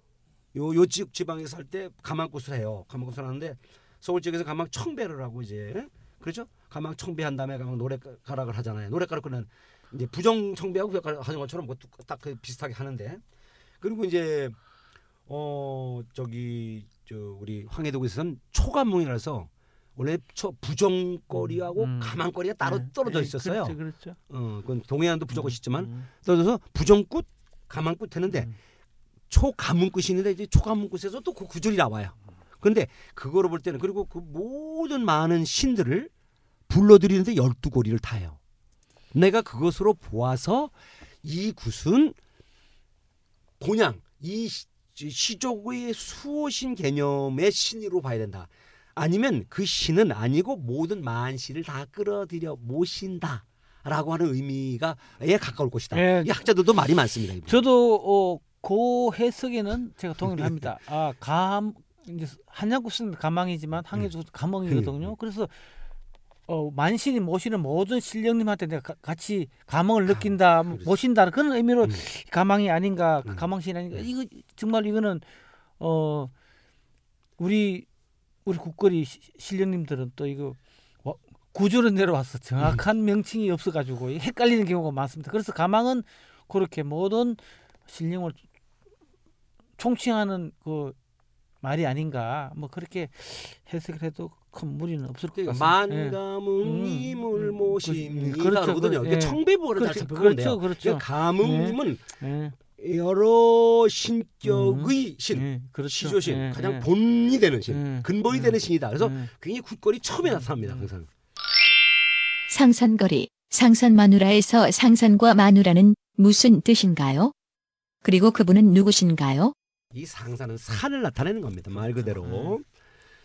요 요 지역 지방에 살때 가망굿을 해요. 가망굿을 하는데 서울 지역에서 가망 청배를 하고 이제 그렇죠? 가망 청배한 다음에 가망 노래가락을 하잖아요. 노래가락은 이제 부정 청배하고 하는 것처럼 딱그 비슷하게 하는데 그리고 이제 어 저기 저 우리 황해도에서는 초가몽이라서 원래 초 부정거리하고 음. 가망거리가 따로 네. 떨어져 네, 있었어요. 그렇죠, 그렇죠. 어, 그건 동해안도 부정꽃이 있지만 음. 떨어져서 부정꽃, 가망꽃 했는데 음. 초가문꽃이 있는데 이제 초가문꽃에서 또 그 구절이 나와요. 그런데 그거로 볼 때는 그리고 그 모든 많은 신들을 불러들이는데 열두 고리를 타요. 내가 그것으로 보아서 이 굿은 본양 이 시- 시족의 수호신 개념의 신으로 봐야 된다. 아니면 그 신은 아니고 모든 만신을 다 끌어들여 모신다. 라고 하는 의미가 에 가까울 것이다. 예. 이 학자들도 말이 많습니다. 이분. 저도 어, 그 해석에는 제가 동의를 합니다. 아, 감 이제 한양굿은 가망이지만 항해도 가망이거든요. 그래서 어, 만신이 모시는 모든 신령님한테 내가 가- 같이 가망을 느낀다, 그렇지. 모신다 그런 의미로 음. 가망이 아닌가, 음. 가망신 아닌가. 이거 정말 이거는 어 우리 우리 국거리 시- 신령님들은 또 이거 와- 구조로 내려와서 정확한 음. 명칭이 없어가지고 헷갈리는 경우가 많습니다. 그래서 가망은 그렇게 모든 신령을 총칭하는 그 말이 아닌가 뭐 그렇게 해석을 해도 큰 무리는 없을 것 그러니까 같습니다. 예. 만가문님을 음, 모십니다. 그렇죠, 그러거든요. 그- 이게 예. 청배부를 잘 그렇죠, 살펴보면 돼요. 그렇죠, 그렇죠. 그러니까 가문님은 예, 여러 신격의 신, 예, 그렇죠. 시조신, 예, 가장 예. 본이 되는 신, 예. 근본이 예. 되는 신이다. 그래서 예. 굉장히 굿거리 처음에 나타납니다. 항상. 상산거리, 상산마누라에서 상산과 마누라는 무슨 뜻인가요? 그리고 그분은 누구신가요? 이 상산은 산을 나타내는 겁니다. 말 그대로.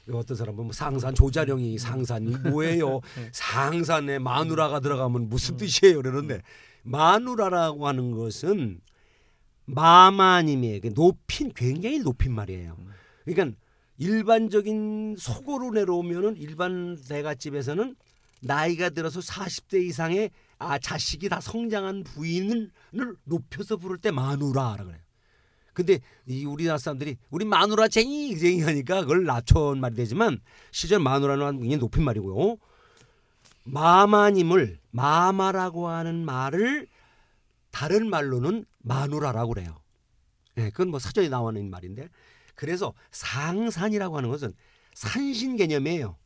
음. 어떤 사람은 뭐 상산 조자룡이 상산이 뭐예요? 네. 상산에 마누라가 들어가면 무슨 음. 뜻이에요? 그러는데 마누라라고 하는 것은 마마님의 그 높인 굉장히 높인 말이에요. 음. 그러니까 일반적인 속으로 내려오면은 일반 대갓집에서는 나이가 들어서 40대 이상의 아 자식이 다 성장한 부인을 높여서 부를 때 마누라라 그래요. 근데 이 우리나라 사람들이 우리 마누라 쟁이 쟁이 하니까 그걸 낮춘 말이 되지만 실제 마누라는 굉장히 높인 말이고요. 마마님을 마마라고 하는 말을 다른 말로는 마누라라고 그래요. 예, 그건 뭐 사전에 나오는 말인데 그래서 상산이라고 하는 것은 산신 개념이에요.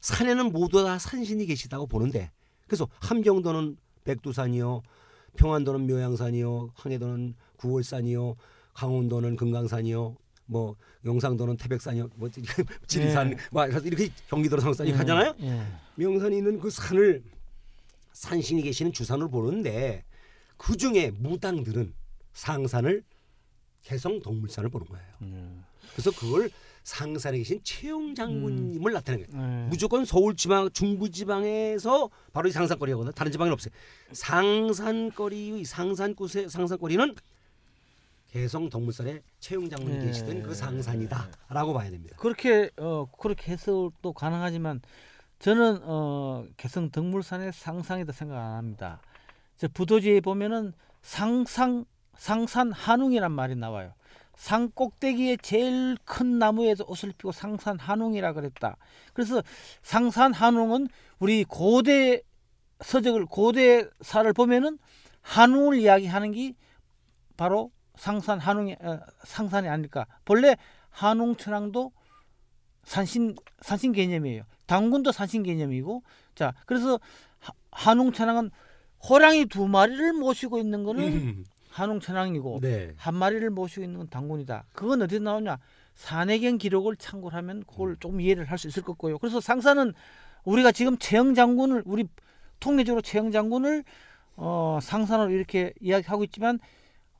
산에는 모두 다 산신이 계시다고 보는데 그래서 함경도는 백두산이요, 평안도는 묘양산이요, 황해도는 구월산이요, 강원도는 금강산이요, 뭐 영상도는 태백산이요, 뭐 지리산, 네. 뭐 이렇게 경기도는 상산이 예, 가잖아요. 예. 명산이 있는 그 산을 산신이 계시는 주산을 보는데 그 중에 무당들은 상산을 개성 동물산을 보는 거예요. 음. 그래서 그걸 상산에 계신 최용 장군님을 나타내는 거예요. 예. 무조건 서울 지방, 중부 지방에서 바로 이 상산거리거든. 다른 지방은 없어요. 상산거리, 상산곳의 상산거리는 개성 동물산에 최용 장군이 예. 계시던 그 상산이다라고 봐야 됩니다. 그렇게 어 그렇게 해석도 가능하지만 저는 어 개성 덕물산의 상상이다 생각 안 합니다. 저 부도지에 보면은 상상 상산 한웅이란 말이 나와요. 산 꼭대기에 제일 큰 나무에서 옷을 피고 상산 한웅이라 그랬다. 그래서 상산 한웅은 우리 고대 서적을 고대사를 보면은 한웅을 이야기하는 게 바로 상산 한웅이 어, 상산이 아닐까. 본래 한웅 천왕도 산신 산신 개념이에요. 당군도 산신 개념이고 자 그래서 하- 한웅 천왕은 호랑이 두 마리를 모시고 있는 거는 한웅 천왕이고 네. 한 마리를 모시고 있는 건 당군이다. 그건 어디서 나오냐? 산해경 기록을 참고를 하면 그걸 좀 이해를 할 수 있을 것 같고요. 그래서 상사는 우리가 지금 최영 장군을 우리 통례적으로 최영 장군을 어, 상산으로 이렇게 이야기하고 있지만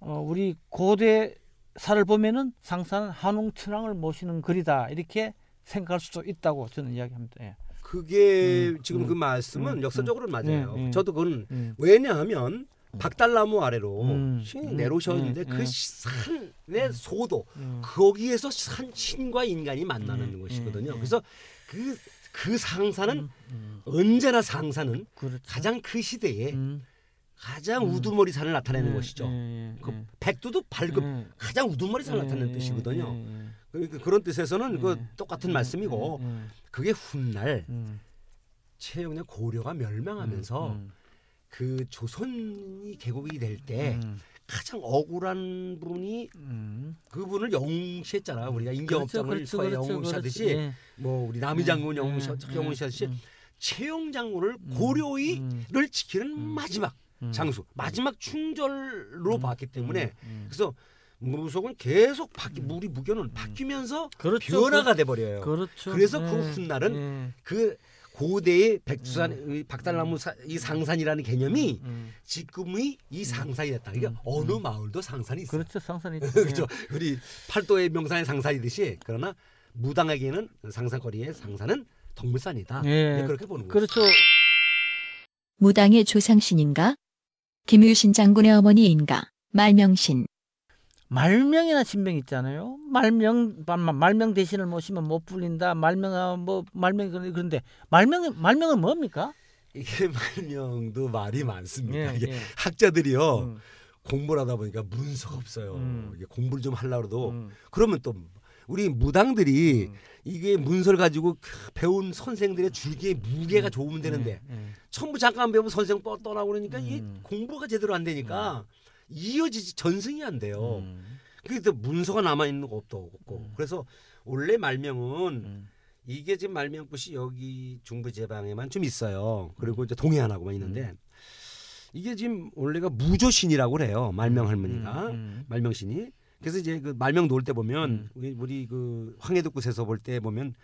어, 우리 고대사를 보면은 상사는 한웅 천왕을 모시는 글이다 이렇게 생각할 수도 있다고 저는 이야기합니다. 예. 그게 음, 지금 음, 그 말씀은 음, 역사적으로는 맞아요. 음, 음. 저도 그건 음. 왜냐하면 박달나무 아래로 음, 신이 음, 내려오셨는데 음, 그 음. 산의 소도 음. 거기에서 산 신과 인간이 만나는 음, 것이거든요. 음, 음. 그래서 그그 상사는 음, 음. 언제나 상사는 그렇죠. 가장 그 시대에 음. 가장 음. 우두머리 산을 나타내는 예, 것이죠. 예, 예, 그 예. 백두도 발급 예. 가장 우두머리 산을 예, 나타내는 예, 뜻이거든요. 그러니까 그런 뜻에서는 그 예. 똑같은 예, 말씀이고. 그게 훗날 음, 최영의 고려가 멸망하면서 음, 그 조선이 개국이 될때 음, 가장 억울한 분이 음. 그분을 영웅시했잖아. 우리가 임경업장을 그렇죠, 서해 그렇죠, 영웅시하듯이 그렇죠. 예. 뭐 우리 남의장군 예, 영웅시 예, 영웅시하듯이 음, 최영 장군을 음, 고려의를 음, 지키는 음. 마지막 음. 장수, 마지막 충절로 음, 봤기 때문에 음, 음. 그래서 무속은 계속 바뀌 우리 무교는 바뀌면서 그렇죠. 변화가 돼 버려요. 그, 그렇죠. 그래서 예, 그 훗날은 예. 그 고대의 백두산 이 박달나무 사, 이 상산이라는 개념이 음, 지금의 이 상산이 됐다. 그러니까 음, 어느 마을도 상산이 있어. 요 그렇죠. 상산이 그렇죠. 우리 팔도의 명산의 상산이듯이 그러나 무당에게는 상산거리의 상산은 동물산이다. 예. 네, 그렇게 보는 거죠. 그렇죠. 무당의 조상신인가? 김유신 장군의 어머니인가? 말명신. 말명이나 신명 있잖아요. 말명 말- 말명 대신을 모시면 못 불린다. 말명아 뭐 말명 그런데 말명 말명은 뭡니까? 이게 말명도 말이 많습니다. 예, 이게 예. 학자들이요 음, 공부를 하다 보니까 문서가 없어요. 음. 이게 공부를 좀 하려고 해도 음, 그러면 또 우리 무당들이 음. 이게 문서를 가지고 그 배운 선생들의 줄기의 무게가 좋으면 되는데 예, 예. 전부 잠깐 배우면 선생 뻗 떠나고 그러니까 이게 음. 공부가 제대로 안 되니까 이어지지 전승이 안 돼요. 음, 그게 또 문서가 남아 있는 거 없도 없고 음. 그래서 원래 말명은 음, 이게 지금 말명꽃이 여기 중부 제방에만 좀 있어요. 그리고 이제 동해안하고만 있는데 이게 지금 원래가 무조신이라고 그래요. 말명 할머니가 음, 음. 말명신이. 그래서 이제 그 말명 놓을 때 보면 음. 우리, 우리 그 황해도굿에서 볼 때 보면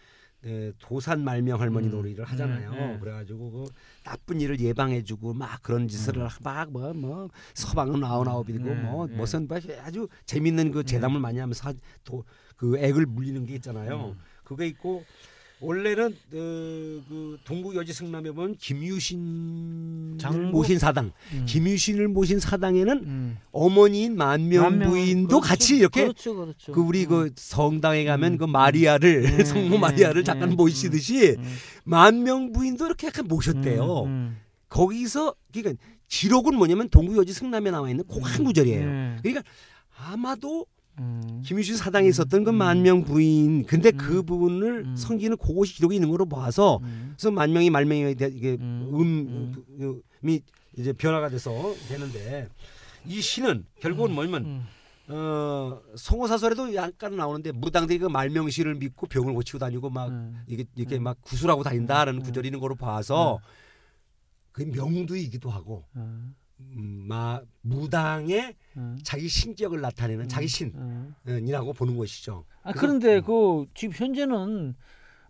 네, 도산 말명 할머니 음. 놀이를 하잖아요. 음, 음. 그래가지고 그 나쁜 일을 예방해주고 막 그런 짓을 음. 막뭐 뭐 서방은 아웃아웃이고 음, 뭐 음. 무슨 뭐 아주 재밌는 그 재담을 많이 하면서 하- 도, 그 액을 물리는 게 있잖아요. 음. 그게 있고 원래는 어, 그 동구 여지 승남에 보면 김유신 장군? 모신 사당, 음. 김유신을 모신 사당에는 음. 어머니인 만명 부인도 그렇죠. 같이 이렇게 그렇죠, 그렇죠. 그 우리 음. 그 성당에 가면 음. 그 마리아를 음. 성모 음. 마리아를 음. 잠깐 음. 모시듯이 음. 만명 부인도 이렇게 약간 모셨대요. 음, 음. 거기서 그러니까 기록은 뭐냐면 동구 여지 승남에 나와 있는 그한 구절이에요. 네. 그러니까 아마도 음. 김유신 사당에 있었던 그 음. 만명 부인 근데 음. 그 부분을 음. 섬기는 그곳이 기록이 있는 걸로 봐서 음. 그래서 만명이 말명이 돼- 이게 음. 음, 음이 이제 변화가 돼서 되는데 이 시는 결국은 뭐냐면 음. 어 성호사설에도 약간 나오는데 무당들이 그 말명시를 믿고 병을 고치고 다니고 막 음. 이게 이렇게 음. 막 구술하고 다닌다라는 음. 구절이 있는 거로 봐서 그 명두이기도 하고 음. 음, 마 무당의 음. 자기 신격을 나타내는 자기 음. 신이라고 보는 것이죠. 아 그런데 음. 그 지금 현재는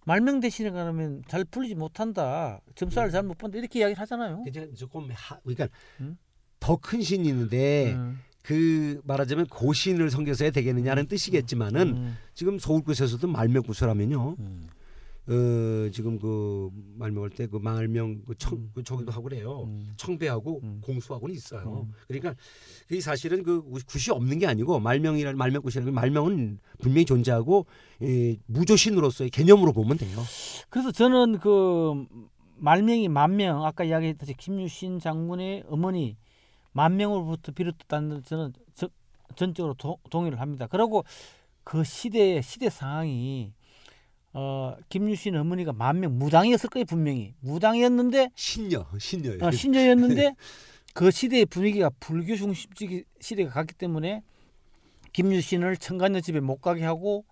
말명 대신에 가면 잘 풀리지 못한다 점수를 잘 못 본다 이렇게 이야기를 하잖아요. 이제 조금 하, 그러니까 음? 더큰 신이 있는데 음. 그 말하자면 고신을 섬겨서야 되겠느냐는 뜻이겠지만은 음. 지금 서울구에서도 말명 구설하면요. 음. 어 지금 그 말명할 때 그 말명 그 청, 음. 그 저기도 하고 그래요. 음. 청배하고 음. 공수하고는 있어요. 음. 그러니까 그 사실은 그 굿이 없는 게 아니고 말명이라는 말명 굿이라는 게 말명은 분명히 존재하고 이 무조신으로서의 개념으로 보면 돼요. 그래서 저는 그 말명이 만명 아까 이야기했듯이 김유신 장군의 어머니 만명으로부터 비롯됐다는 저는 저, 전적으로 도- 동의를 합니다. 그리고 그 시대 시대 상황이 어 김유신 어머니가 만명 무당이었을 거예요 분명히 무당이었는데 신녀, 신녀예요. 어, 신녀였는데 그 시대의 분위기가 불교 중심적 시대가 갔기 때문에 김유신을 청간녀 집에 못 가게 하고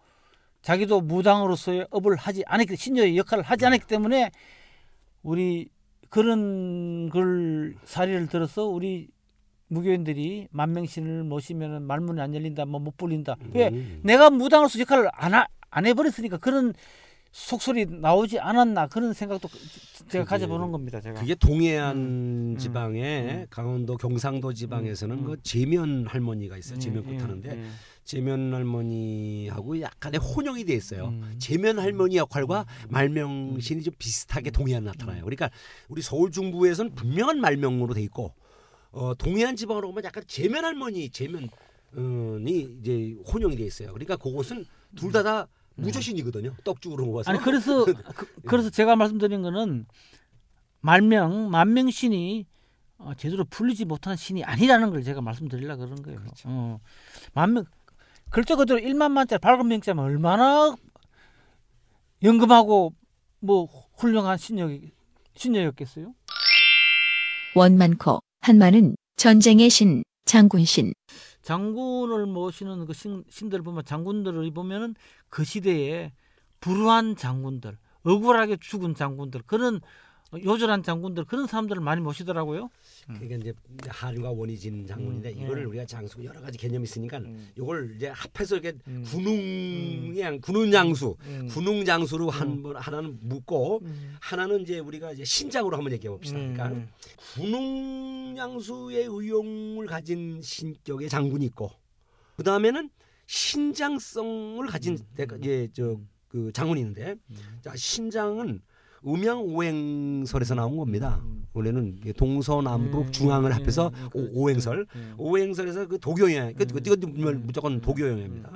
자기도 무당으로서의 업을 하지 않았기 신녀의 역할을 하지 않았기 때문에 우리 그런 걸 사례를 들어서 우리 무교인들이 만명신을 모시면은 말문이 안 열린다 뭐 못 불린다 왜 음. 내가 무당으로서 역할을 안, 하, 안 해버렸으니까 그런 속설이 나오지 않았나 그런 생각도 제가 그게- 가져보는 겁니다 제가 그게 동해안 음. 지방에 음. 강원도 경상도 지방에서는 음. 그 제면 할머니가 있어요. 예, 제면꽃 예, 하는데 예. 제면 할머니하고 약간의 혼용이 돼 있어요. 음. 제면 할머니 역할과 말명신이 좀 비슷하게 동해안 나타나요. 그러니까 우리 서울 중부에서는 분명한 말명으로 돼 있고 어, 동해안 지방으로 오면 약간 제면 할머니 제면이 이제 혼용이 돼 있어요. 그러니까 그곳은 둘 다다 무조신이거든요. 떡죽으로 모아서. 아니 그래서 그, 그래서 제가 말씀드린 거는 말명 만명신이 어, 제대로 풀리지 못한 신이 아니라는 걸 제가 말씀드리려 그런 거예요. 그렇죠. 어, 만명 글자 그대로 1만 만짜리 밝은 명자면 얼마나 연금하고 뭐 훌륭한 신녀 신녀였겠어요? 원만코 한마는 전쟁의 신, 장군신, 장군을 모시는 그 신, 신들을 보면 장군들을 보면은 그 시대에 불우한 장군들, 억울하게 죽은 장군들, 그런 요절한 장군들 그런 사람들을 많이 모시더라고요. 그러니까 이제 한과 원이 진 장군인데 음, 이거를 음. 우리가 장수 여러 가지 개념이 있으니까 음. 이걸 이제 합해서 이렇게 음. 군웅양 군웅 장수 음. 군웅 장수로 한번 하나는 음. 하나는 이제 우리가 이제 신장으로 한번 얘기해 봅시다. 그러니까 음. 군웅양수의 의용을 가진 신격의 장군이 있고 그 다음에는 신장성을 가진 대가 이제 저그 장군이 있는데 자 신장은 음양오행설에서 나온 겁니다. 음. 원래는 이게 동서남북 음, 중앙을 음, 합해서 음, 오- 그렇죠. 오행설 음. 오행설에서 그 도교영 그 음. 이건 음. 무조건 도교영입니다.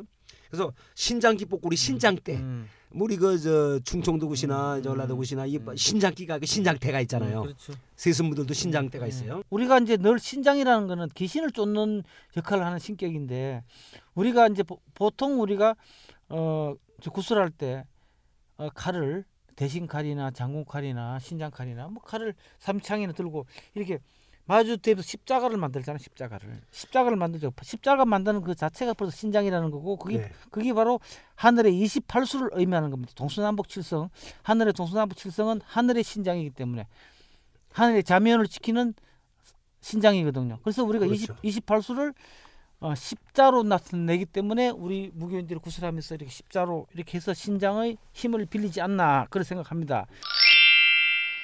그래서 신장 기복구리 신장 때 음. 우리 그저 충청도 굿이나 음. 전라도 굿이나 이 음. 신장기가 그 신장대가 있잖아요. 음, 그렇죠. 세습무들도 신장대가 있어요. 우리가 이제 늘 신장이라는 거는 귀신을 쫓는 역할을 하는 신격인데 우리가 이제 보, 보통 우리가 어저 구슬할 때 어, 칼을 대신 칼이나 장군 칼이나 신장 칼이나 뭐 칼을 삼창이나 들고 이렇게 마주 대서 십자가를 만들잖아요 십자가를 십자가를 만들죠 십자가 만드는 그 자체가 벌써 신장이라는 거고 그게 네. 그게 바로 하늘의 28수를 의미하는 겁니다. 동서남북 칠성 하늘의 동서남북 칠성은 하늘의 신장이기 때문에 하늘의 자면을 지키는 신장이거든요. 그래서 우리가 그렇죠. 20, 28수를 어, 십자로 나타내기 때문에 우리 무교인들이 구슬하면서 이렇게 십자로 이렇게 해서 신장의 힘을 빌리지 않나 그런 생각합니다.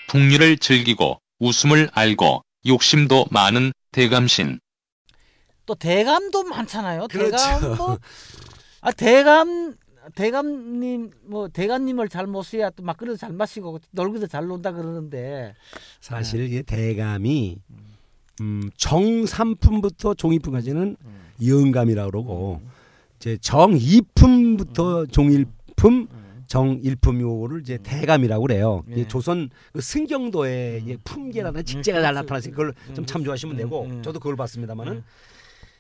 풍류를 즐기고 웃음을 알고 욕심도 많은 대감신. 또 대감도 많잖아요. 그렇죠. 대감도 아 대감 대감님 뭐 대감님을 잘 모셔야 또막 그래도 잘 마시고 놀기도 잘 논다 그러는데 사실 이게 대감이 음, 정삼품부터 종이품까지는 영감이라고 그러고 이제 정이품부터 종일품 정일품 요거를 이제 대감이라고 그래요. 예. 조선 그 승경도의 이게 품계라는 직제가 잘 나타나서 그걸 좀 참조하시면 되고 음, 음. 저도 그걸 봤습니다만은 음.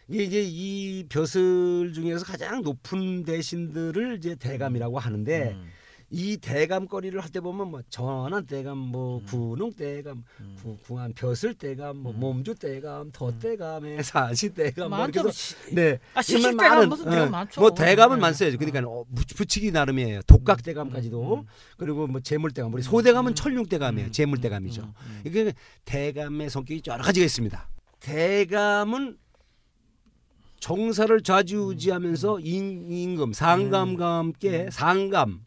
이게 이제 이 벼슬 중에서 가장 높은 대신들을 이제 대감이라고 하는데 음. 이 대감거리를 할 때 보면 뭐 전한 대감, 뭐 음. 구농 대감, 구, 궁한 벼슬 대감, 뭐 몸주 대감, 더 대감에 사시 대감, 뭐 이렇게 음. 해서 네. 아, 시실 대감 많은, 무슨 어, 대감 많죠. 뭐 대감은 네. 많어요. 그러니까 어, 부- 붙이기 나름이에요. 독각 대감까지도 음. 그리고 뭐 재물 대감, 우리 소 대감은 철룡 대감이에요. 재물 대감이죠. 음, 음. 이게 대감의 성격이 여러 가지가 있습니다. 대감은 정사를 좌지우지하면서 임, 임금, 상감과 함께 상감,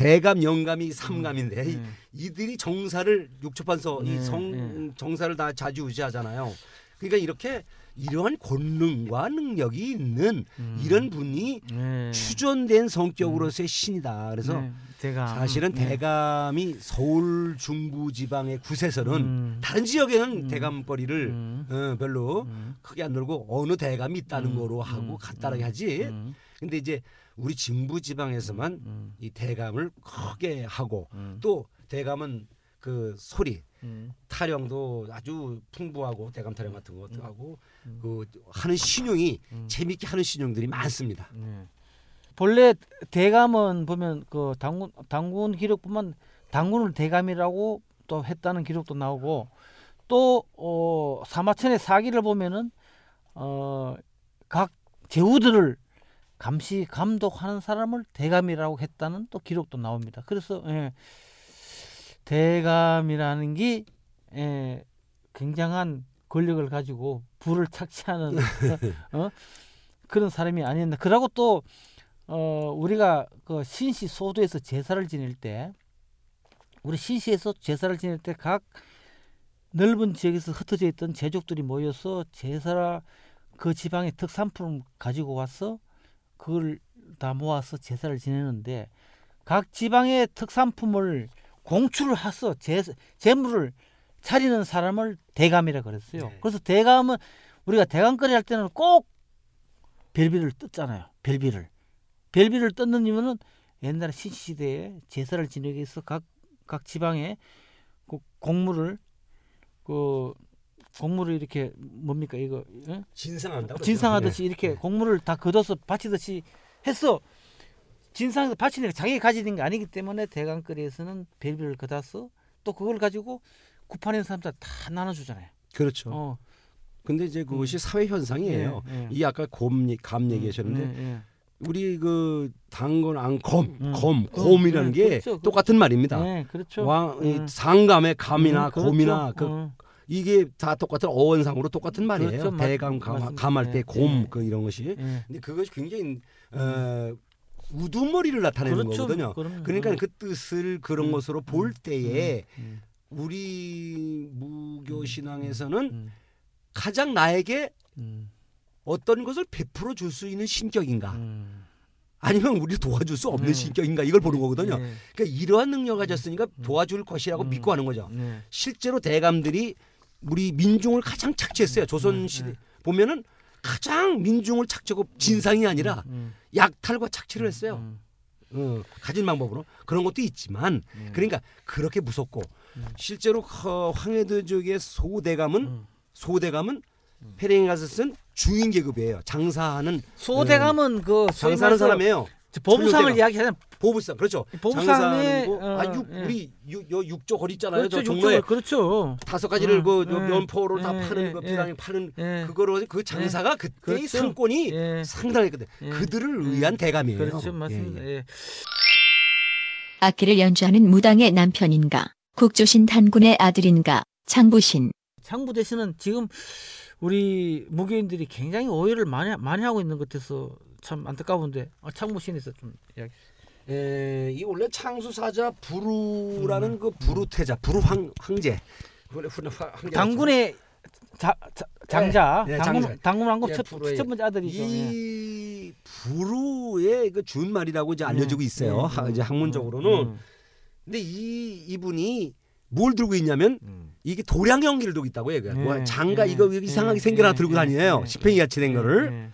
대감, 영감이 삼감인데 이- 네. 이들이 정사를 육초판서 네, 이성 네. 정사를 다 좌지우지하잖아요. 그러니까 이렇게 이러한 권능과 능력이 있는 음. 이런 분이 네. 추존된 성격으로서의 신이다. 그래서 네, 대감 사실은 네. 대감이 서울 중부 지방의 구세서는 음. 다른 지역에는 음. 대감거리를 음. 어, 별로 음. 크게 안 놀고 어느 대감이 있다는 음. 거로 하고 음. 간단하게 하지. 음. 근데 이제 우리 진부 지방에서만 음. 이 대감을 크게 하고 음. 또 대감은 그 소리 음. 타령도 아주 풍부하고 대감 타령 같은 것도 하고 음. 그 하는 신용이 음. 재밌게 하는 신용들이 많습니다. 네. 본래 대감은 보면 그 당군 당군 기록 보면 당군을 대감이라고 또 했다는 기록도 나오고 또 어, 사마천의 사기를 보면은 어 각 제후들을 감시 감독하는 사람을 대감이라고 했다는 또 기록도 나옵니다. 그래서 예, 대감이라는 게 예, 굉장한 권력을 가지고 부를 착취하는 어? 그런 사람이 아니었나. 그러고 또 어, 우리가 그 신시 소도에서 제사를 지낼 때 우리 신시에서 제사를 지낼 때 각 넓은 지역에서 흩어져 있던 제족들이 모여서 제사 그 지방의 특산품을 가지고 와서 그걸 다 모아서 제사를 지내는데 각 지방의 특산품을 공출을 해서 제, 재물을 차리는 사람을 대감이라 그랬어요. 네. 그래서 대감은 우리가 대감거리 할 때는 꼭 별비를 뜯잖아요. 별비를. 별비를 뜯는 이유는 옛날에 신시대에 제사를 지내기 위해서 각, 각 지방에 그 공물을 그 공물을 이렇게 뭡니까 이거 예? 진상한다고 진상하듯이 네. 이렇게 공물을 다 걷어서 바치듯이 했어. 진상에서 바치니까 자기가 가지는 게 아니기 때문에 대강거리에서는 별비를 걷어서 또 그걸 가지고 있는 사람들 다 나눠주잖아요. 그렇죠. 어. 근데 이제 그것이 사회 현상이에요. 예, 예. 이 아까 곰, 얘- 감 얘기하셨는데 예, 예. 우리 그 당건 앙검, 음. 검, 음, 곰이라는 음, 게 그렇죠. 똑같은 말입니다. 네, 그렇죠. 왕, 이 음. 상감의 감이나 음, 그렇죠. 곰이나 그 어. 이게 다 똑같은 어원상으로 똑같은 말이에요. 그렇죠. 맞- 대감 감. 감할 때 예, 곰 예. 그 이런 것이. 예. 근데 그것이 굉장히 어, 우두머리를 나타내는 그렇죠. 거거든요. 그럼요. 그러니까 음. 그 뜻을 그런 음, 것으로 볼 때에 음, 우리 무교 신앙에서는 음, 가장 나에게 음, 어떤 것을 베풀어 줄 수 있는 신격인가 음. 아니면 우리를 도와줄 수 없는 네. 신격인가 이걸 보는 거거든요. 네, 그러니까 이러한 능력을 가졌으니까 도와줄 것이라고 음. 믿고 하는 거죠. 네. 실제로 대감들이 우리 민중을 가장 착취했어요. 조선 네, 시대 네. 보면은 가장 민중을 착취하고 진상이 아니라 음, 약탈과 착취를 했어요. 음, 어, 가진 방법으로 그런 것도 있지만 네. 그러니까 그렇게 무섭고 음. 실제로 어, 황해도족의 소대감은 음. 소대감은 페랭이 가서 쓴 중인 계급이에요. 장사하는 소대감은 그 소위 장사하는 말해서 사람이에요. 보부상을. 이야기하는 보부상 그렇죠. 보부상의, 거. 어, 아, 육, 예. 우리 육, 요 육조 거리 있잖아요. 그렇죠. 저 종로에 그렇죠. 다섯 가지를 음, 그 예, 면포로 다 예, 파는 예, 그 예. 비랑이 파는 예. 그거로 그 장사가 그때 의 그렇죠. 상권이 예. 상당했거든. 예. 그들을 위한 대감이에요. 그렇죠. 맞습니다. 예, 예. 예. 악기를 연주하는 무당의 남편인가, 국조신 단군의 아들인가, 장부신. 장부 대신은 지금 우리 무교인들이 굉장히 오해를 많이 많이 하고 있는 것 같아서 참 안타까운데 아, 창무신에서 좀 이야기. 예, 이 원래 창수사자 부루라는 음. 그 부루태자 부루황 황제. 당군의 자, 자- 장자, 예, 예, 당군 장자. 당군 왕국 예, 첫, 첫 번째 아들이죠. 예. 이이 부르의 그 준말이라고 이제 알려지고 있어요. 음, 하- 음, 이제 학문적으로는. 음, 근데 이 이분이 뭘 들고 있냐면 음. 이게 도량 연기를 들고 있다고 해요. 네, 뭐 장가 네, 이거 네, 이상하게 네, 생겨나 네, 들고 네, 다니네요. 네, 지팽이 같이 된 네, 거를.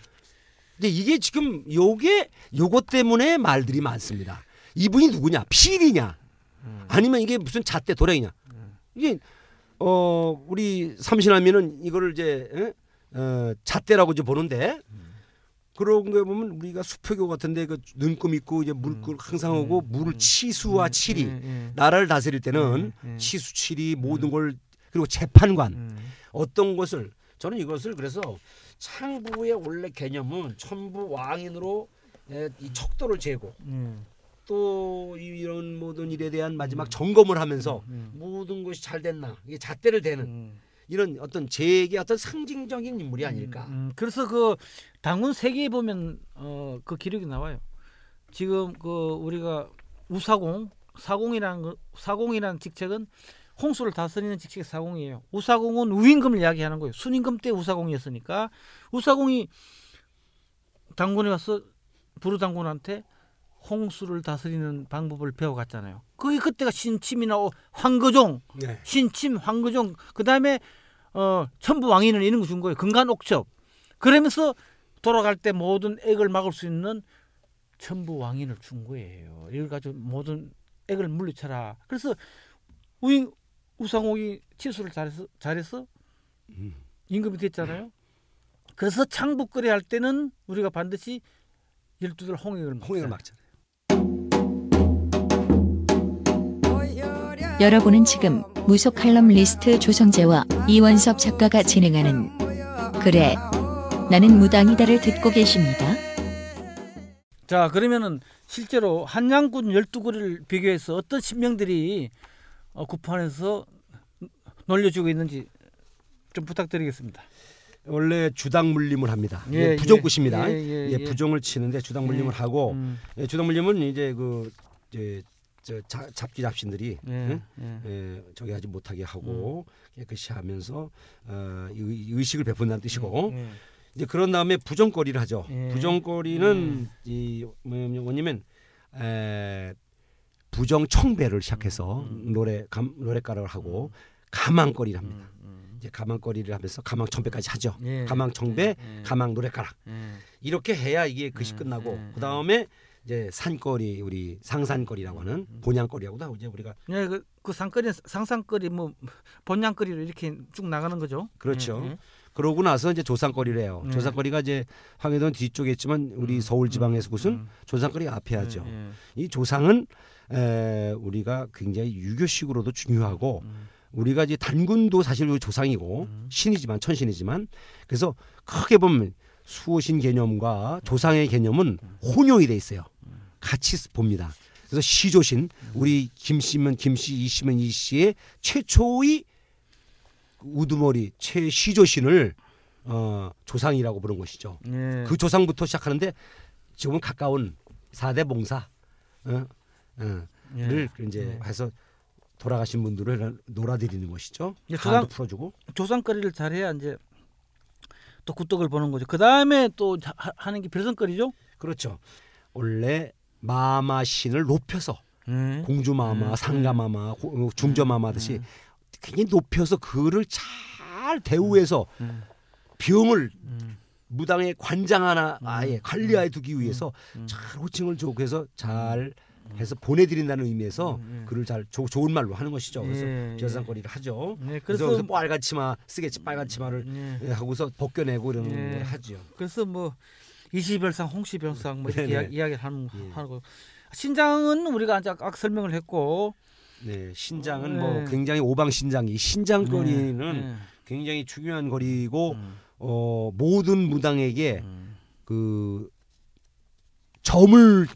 네. 근데 이게 지금 요게 요것 때문에 말들이 많습니다. 이분이 누구냐? 필이냐? 음. 아니면 이게 무슨 잣대 도량이냐? 이게 어 우리 삼신하면은 이거를 이제 에? 어, 잣대라고 이제 보는데 그런 거 보면 우리가 수표교 같은데 그 눈금 있고 이제 물을 항상 하고 물을 치수와 칠이 음, 음, 나라를 다스릴 때는 음, 음. 치수 칠이 모든 걸 그리고 재판관 음. 어떤 것을 저는 이것을 그래서 창부의 원래 개념은 천부 왕인으로 에, 이 척도를 재고 음. 또 이런 모든 일에 대한 마지막 점검을 하면서 음. 모든 것이 잘 됐나 이게 잣대를 대는 음. 이런 어떤 제에게 어떤 상징적인 인물이 아닐까. 음, 그래서 그 당군 세계에 보면 어, 그 기록이 나와요. 지금 그 우리가 우사공 사공이라는 거, 사공이라는 직책은 홍수를 다스리는 직책이 사공이에요. 우사공은 우임금을 이야기하는 거예요. 순임금 때 우사공이었으니까 우사공이 당군에 와서 부르 당군한테 홍수를 다스리는 방법을 배워갔잖아요. 그게 그때가 신침이나 어, 황거종 네. 신침, 황거종, 그 다음에 어, 천부 왕인을 이런 거 준 거예요. 금간옥첩. 그러면서 돌아갈 때 모든 액을 막을 수 있는 천부 왕인을 준 거예요. 이걸 가지고 모든 액을 물리쳐라. 그래서 우인 우상옥이 치수를 잘해서 잘해서 음. 임금이 됐잖아요. 그래서 창북거래 할 때는 우리가 반드시 열두들 막자. 홍익을 막잖아요. 여러분은 지금 무속 칼럼 리스트 조성재와 이원섭 작가가 진행하는 그래 나는 무당이다를 듣고 계십니다. 자 그러면은 실제로 한양군 12구를 비교해서 어떤 신명들이 어, 구판에서 놀려주고 있는지 좀 부탁드리겠습니다. 원래 주당 물림을 합니다. 예, 예, 부정굿입니다. 예, 예, 예, 예. 부정을 치는데 주당 물림을 하고 음, 예, 주당 물림은 이제 그 이제 저 자, 잡기 잡신들이 예, 응? 예. 예, 저기 하지 못하게 하고 깨끗이 하면서 어, 의, 의식을 베푼다는 뜻이고 예. 이제 그런 다음에 부정거리를 하죠. 예. 부정거리는 이 뭐냐면 에, 부정 청배를 시작해서 노래 감, 노래가락을 하고 가망거리를 합니다. 음, 이제 가망거리를 하면서 가망 청배까지 하죠. 예. 가망 청배, 예. 가망 노래가락 예. 이렇게 해야 이게 글씨 음, 끝나고 음, 그 다음에 이제 산거리 우리 상산거리라고 하는 본향거리하고도 하고 이제 우리가 예, 그, 그 상거리, 상상거리, 뭐 본향거리로 이렇게 쭉 나가는 거죠. 그렇죠. 예, 예. 그러고 나서 이제 조상거리를 해요. 네. 조상거리가 이제 황해도는 뒤쪽에 있지만 우리 서울 지방에서 곳은 음. 조상거리가 앞에 하죠. 예, 예. 이 조상은 에, 우리가 굉장히 유교식으로도 중요하고 음. 우리가 이제 단군도 사실 우리 조상이고 음. 신이지만 천신이지만 그래서 크게 보면 수호신 개념과 조상의 개념은 혼용이 돼 있어요. 같이 봅니다. 그래서 시조신 우리 김씨면 김씨 이씨면 이씨의 최초의 우두머리 최시조신을 어, 조상이라고 부른 것이죠. 예. 그 조상부터 시작하는데 지금은 가까운 사대 봉사 어, 어, 예. 를 이제 해서 돌아가신 분들을 놀아드리는 것이죠. 예, 조상- 풀어주고 조상거리를 잘해야 이제 또 굿떡을 보는 거죠. 그 다음에 또 하- 하는 게 별선거리죠. 그렇죠. 원래 마마 신을 높여서 예. 공주 마마, 음, 상가 마마, 고- 어, 중저 마마 하듯이 굉장히 높여서 그를 잘 대우해서 음. 병을 음. 무당의 관장 하나 아예 관리하에 두기 위해서 음. 잘 호칭을 좋게 해서 잘 해서 보내드린다는 의미에서 음, 음. 그를 잘 조- 좋은 말로 하는 것이죠. 그래서 예, 예. 별상거리를 하죠. 네, 그래서, 그래서 빨간 치마 쓰겠지 빨간 치마를 예. 예, 하고서 벗겨내고 이런 예. 걸 하죠. 그래서 뭐 이시별상, 홍시별상 뭐 이렇게 네네. 이야- 이야 기를 하는 예. 하고 신장은 우리가 아까 설명을 했고 네, 신장은 네. 뭐 굉장히 오방 신장이 신장 거리는 네. 굉장히 중요한 거리고 음, 어, 모든 무당에게 음. 그 점을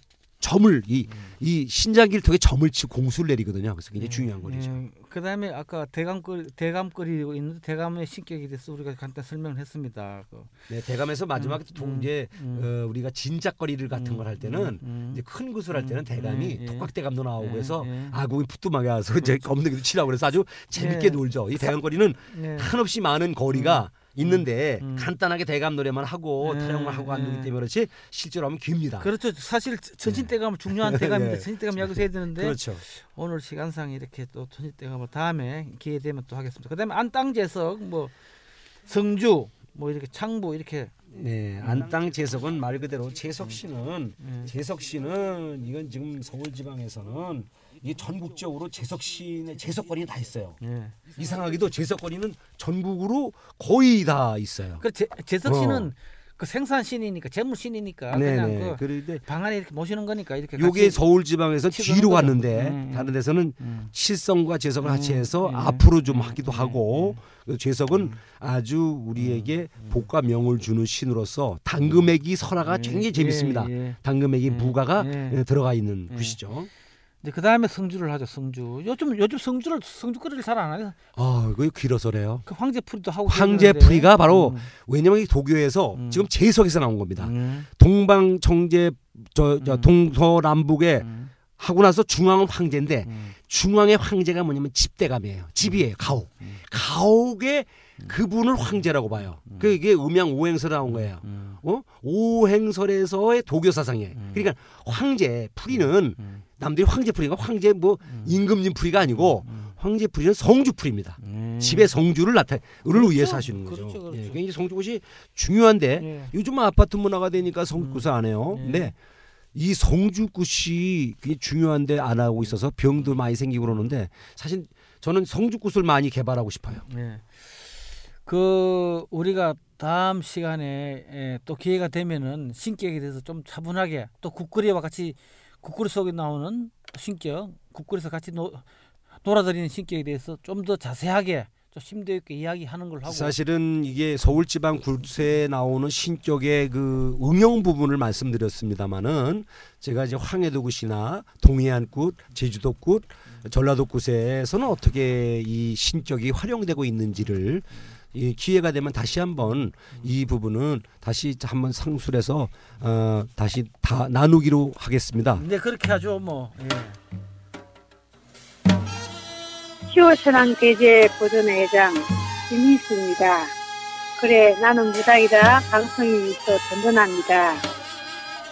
점을 이, 음. 이 신장기를 통해 점을 치고 공수를 내리거든요. 그래서 굉장히 중요한 거리죠. 예, 그다음에 아까 대감거리 대감거리 있는데 대감의 신격에 대해서 우리가 간단 설명을 했습니다. 그, 네, 대감에서 마지막에 음, 동 음, 음. 어, 우리가 진작거리를 같은 음, 걸할 때는 음, 이제 큰 구슬 할 때는 음, 대감이 예, 예. 독각대감도 나오고 예, 해서 예. 아궁이 푸뚜막에 와서 이제 검은기도 치라고 그래서 아주 재밌게 예. 놀죠. 이 대감거리는 예. 한없이 많은 거리가 있는데 음. 간단하게 대감 노래만 하고 네, 타령만 하고 안 되기 네. 때문에 그렇지 실제로 하면 깁니다. 그렇죠. 사실 천신대감 은 중요한 대감인데 네. 천신대감 여기서 해야 되는데 그렇죠. 오늘 시간상 이렇게 또 천신대감을 다음에 기회 되면 또 하겠습니다. 그다음에 안땅제석 뭐 성주 뭐 이렇게 창부 이렇게 네, 안땅 재석은 말 그대로 재석 씨는 음. 재석 씨는 이건 지금 서울 지방에서는 이게 전국적으로 재석 씨의 재석거리는 다 있어요. 예. 이상하게도 재석거리는 전국으로 거의 다 있어요. 그 제, 재석 씨는 어. 그 생산 신이니까 재물 신이니까 네, 그냥 네. 그 그런데 방 안에 이렇게 모시는 거니까 이렇게 요게 서울 지방에서 뒤로. 갔는데 음, 음. 다른 데서는 음. 실성과 재석을 같이 음, 해서 음, 앞으로 좀 음, 하기도 음, 하고 그 재석은 아주 우리에게 복과 명을 주는 신으로서 당금액이 설화가 예, 굉장히 재밌습니다. 예, 예. 당금액이 예, 부가가 예. 예, 들어가 있는 예. 곳이죠. 이제 그 다음에 성주를 하죠. 성주. 요즘 요즘 성주를 성주거리를 잘 안 하요. 아, 이거 길어서래요. 그 황제풀이도 하고. 황제풀이가. 바로 음, 왜냐면 이 도교에서 음. 지금 재석에서 나온 겁니다. 음, 동방 청제 저, 저 음. 동서남북에 음, 하고 나서 중앙은 황제인데 음. 중앙의 황제가 뭐냐면 집대감이에요. 집이에요. 가옥. 음. 가옥의 그분을 황제라고 봐요. 그 이게 음양 오행설에 나온 거예요. 음, 어? 오행설에서의 도교 사상이에요. 음. 그러니까 황제 풀이는 음, 남들이 황제 풀이가 황제 뭐 임금님 풀이가 아니고 음. 황제 풀이는 성주 풀입니다. 음. 집의 성주를 나타를 그렇죠. 위해서 하시는 거죠. 그렇죠, 그렇죠. 예, 굉장히 성주굿이 중요한데 예. 요즘은 아파트 문화가 되니까 성주굿을 안 해요. 예. 근데 이 성주굿이 굉장히 중요한데 안 하고 있어서 병도 많이 생기고 그러는데 사실 저는 성주굿을 많이 개발하고 싶어요. 네. 그 우리가 다음 시간에 예, 또 기회가 되면은 신격에 대해서 좀 차분하게 또 국거리와 같이 국거리 속에 나오는 신격, 국거리에서 같이 노, 놀아다니는 신격에 대해서 좀 더 자세하게 좀 심도 있게 이야기하는 걸 하고. 사실은 이게 서울지방 굴세에 나오는 신격의 그 응용 부분을 말씀드렸습니다마는 제가 이제 황해도굿이나 동해안굿, 제주도굿, 전라도굿에서는 어떻게 이 신격이 활용되고 있는지를 이 기회가 되면 다시 한번 이 부분은 다시 한번 상술해서 어 다시 다 나누기로 하겠습니다. 네 그렇게 하죠 뭐. 예. 10월 천안계제 보존회장 김희수입니다. 그래 나는 무당이다 방송이 있어 든든합니다.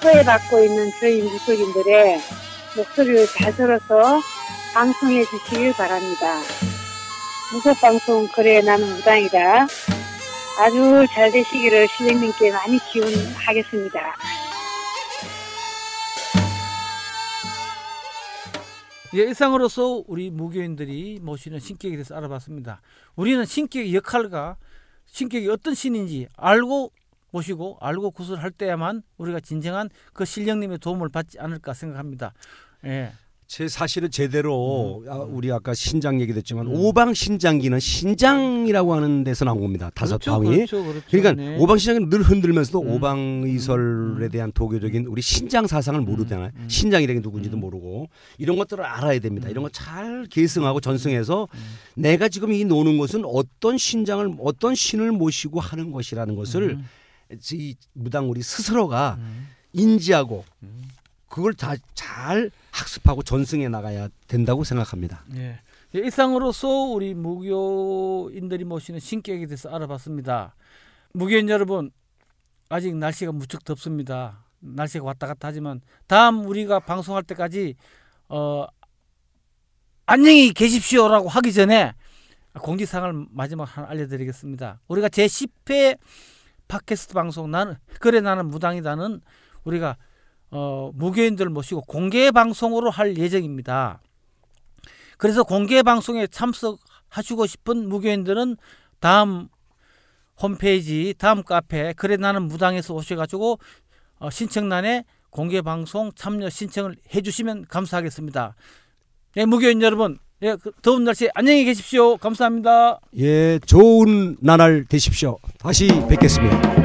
소외받고 있는 저희 무속인들의 목소리를 잘 들어서 방송해 주시길 바랍니다. 무속방송 그래 나는 무당이다. 아주 잘 되시기를 신령님께 많이 기원하겠습니다. 예, 일상으로서 우리 무교인들이 모시는 신격에 대해서 알아봤습니다. 우리는 신격의 역할과 신격이 어떤 신인지 알고 모시고 알고 구슬할 때야만 우리가 진정한 그 신령님의 도움을 받지 않을까 생각합니다. 예. 제 사실은 제대로 아, 우리 아까 신장 얘기됐지만 음. 오방 신장기는 신장이라고 하는 데서 나온 겁니다. 다섯 그렇죠, 방이. 그렇죠, 그렇죠. 그러니까 네. 오방 신장은 늘 흔들면서도 음. 오방 의설에 음. 대한 도교적인 우리 신장 사상을 모르잖아요. 음. 신장이라는 게 누군지도 음. 모르고 이런 것들을 알아야 됩니다. 음. 이런 거 잘 계승하고 전승해서 음. 내가 지금 이 노는 것은 어떤 신장을 어떤 신을 모시고 하는 것이라는 것을 음, 이 무당 우리 스스로가 음, 인지하고 음. 그걸 다 잘 학습하고 전승해 나가야 된다고 생각합니다. 예. 예, 일상으로서 우리 무교인들이 모시는 신격에 대해서 알아봤습니다. 무교인 여러분, 아직 날씨가 무척 덥습니다. 날씨가 왔다 갔다 하지만 다음 우리가 방송할 때까지 어, 안녕히 계십시오라고 하기 전에 공지사항을 마지막 하나 알려드리겠습니다. 우리가 제 10회 팟캐스트 방송 나는 그래 나는 무당이다는 우리가 어, 무교인들을 모시고 공개 방송으로 할 예정입니다. 그래서 공개 방송에 참석하시고 싶은 무교인들은 다음 홈페이지 다음 카페 그래 나는 무당에서 오셔가지고 어, 신청란에 공개 방송 참여 신청을 해주시면 감사하겠습니다. 네, 무교인 여러분, 예, 그 더운 날씨 안녕히 계십시오. 감사합니다. 예, 좋은 나날 되십시오. 다시 뵙겠습니다.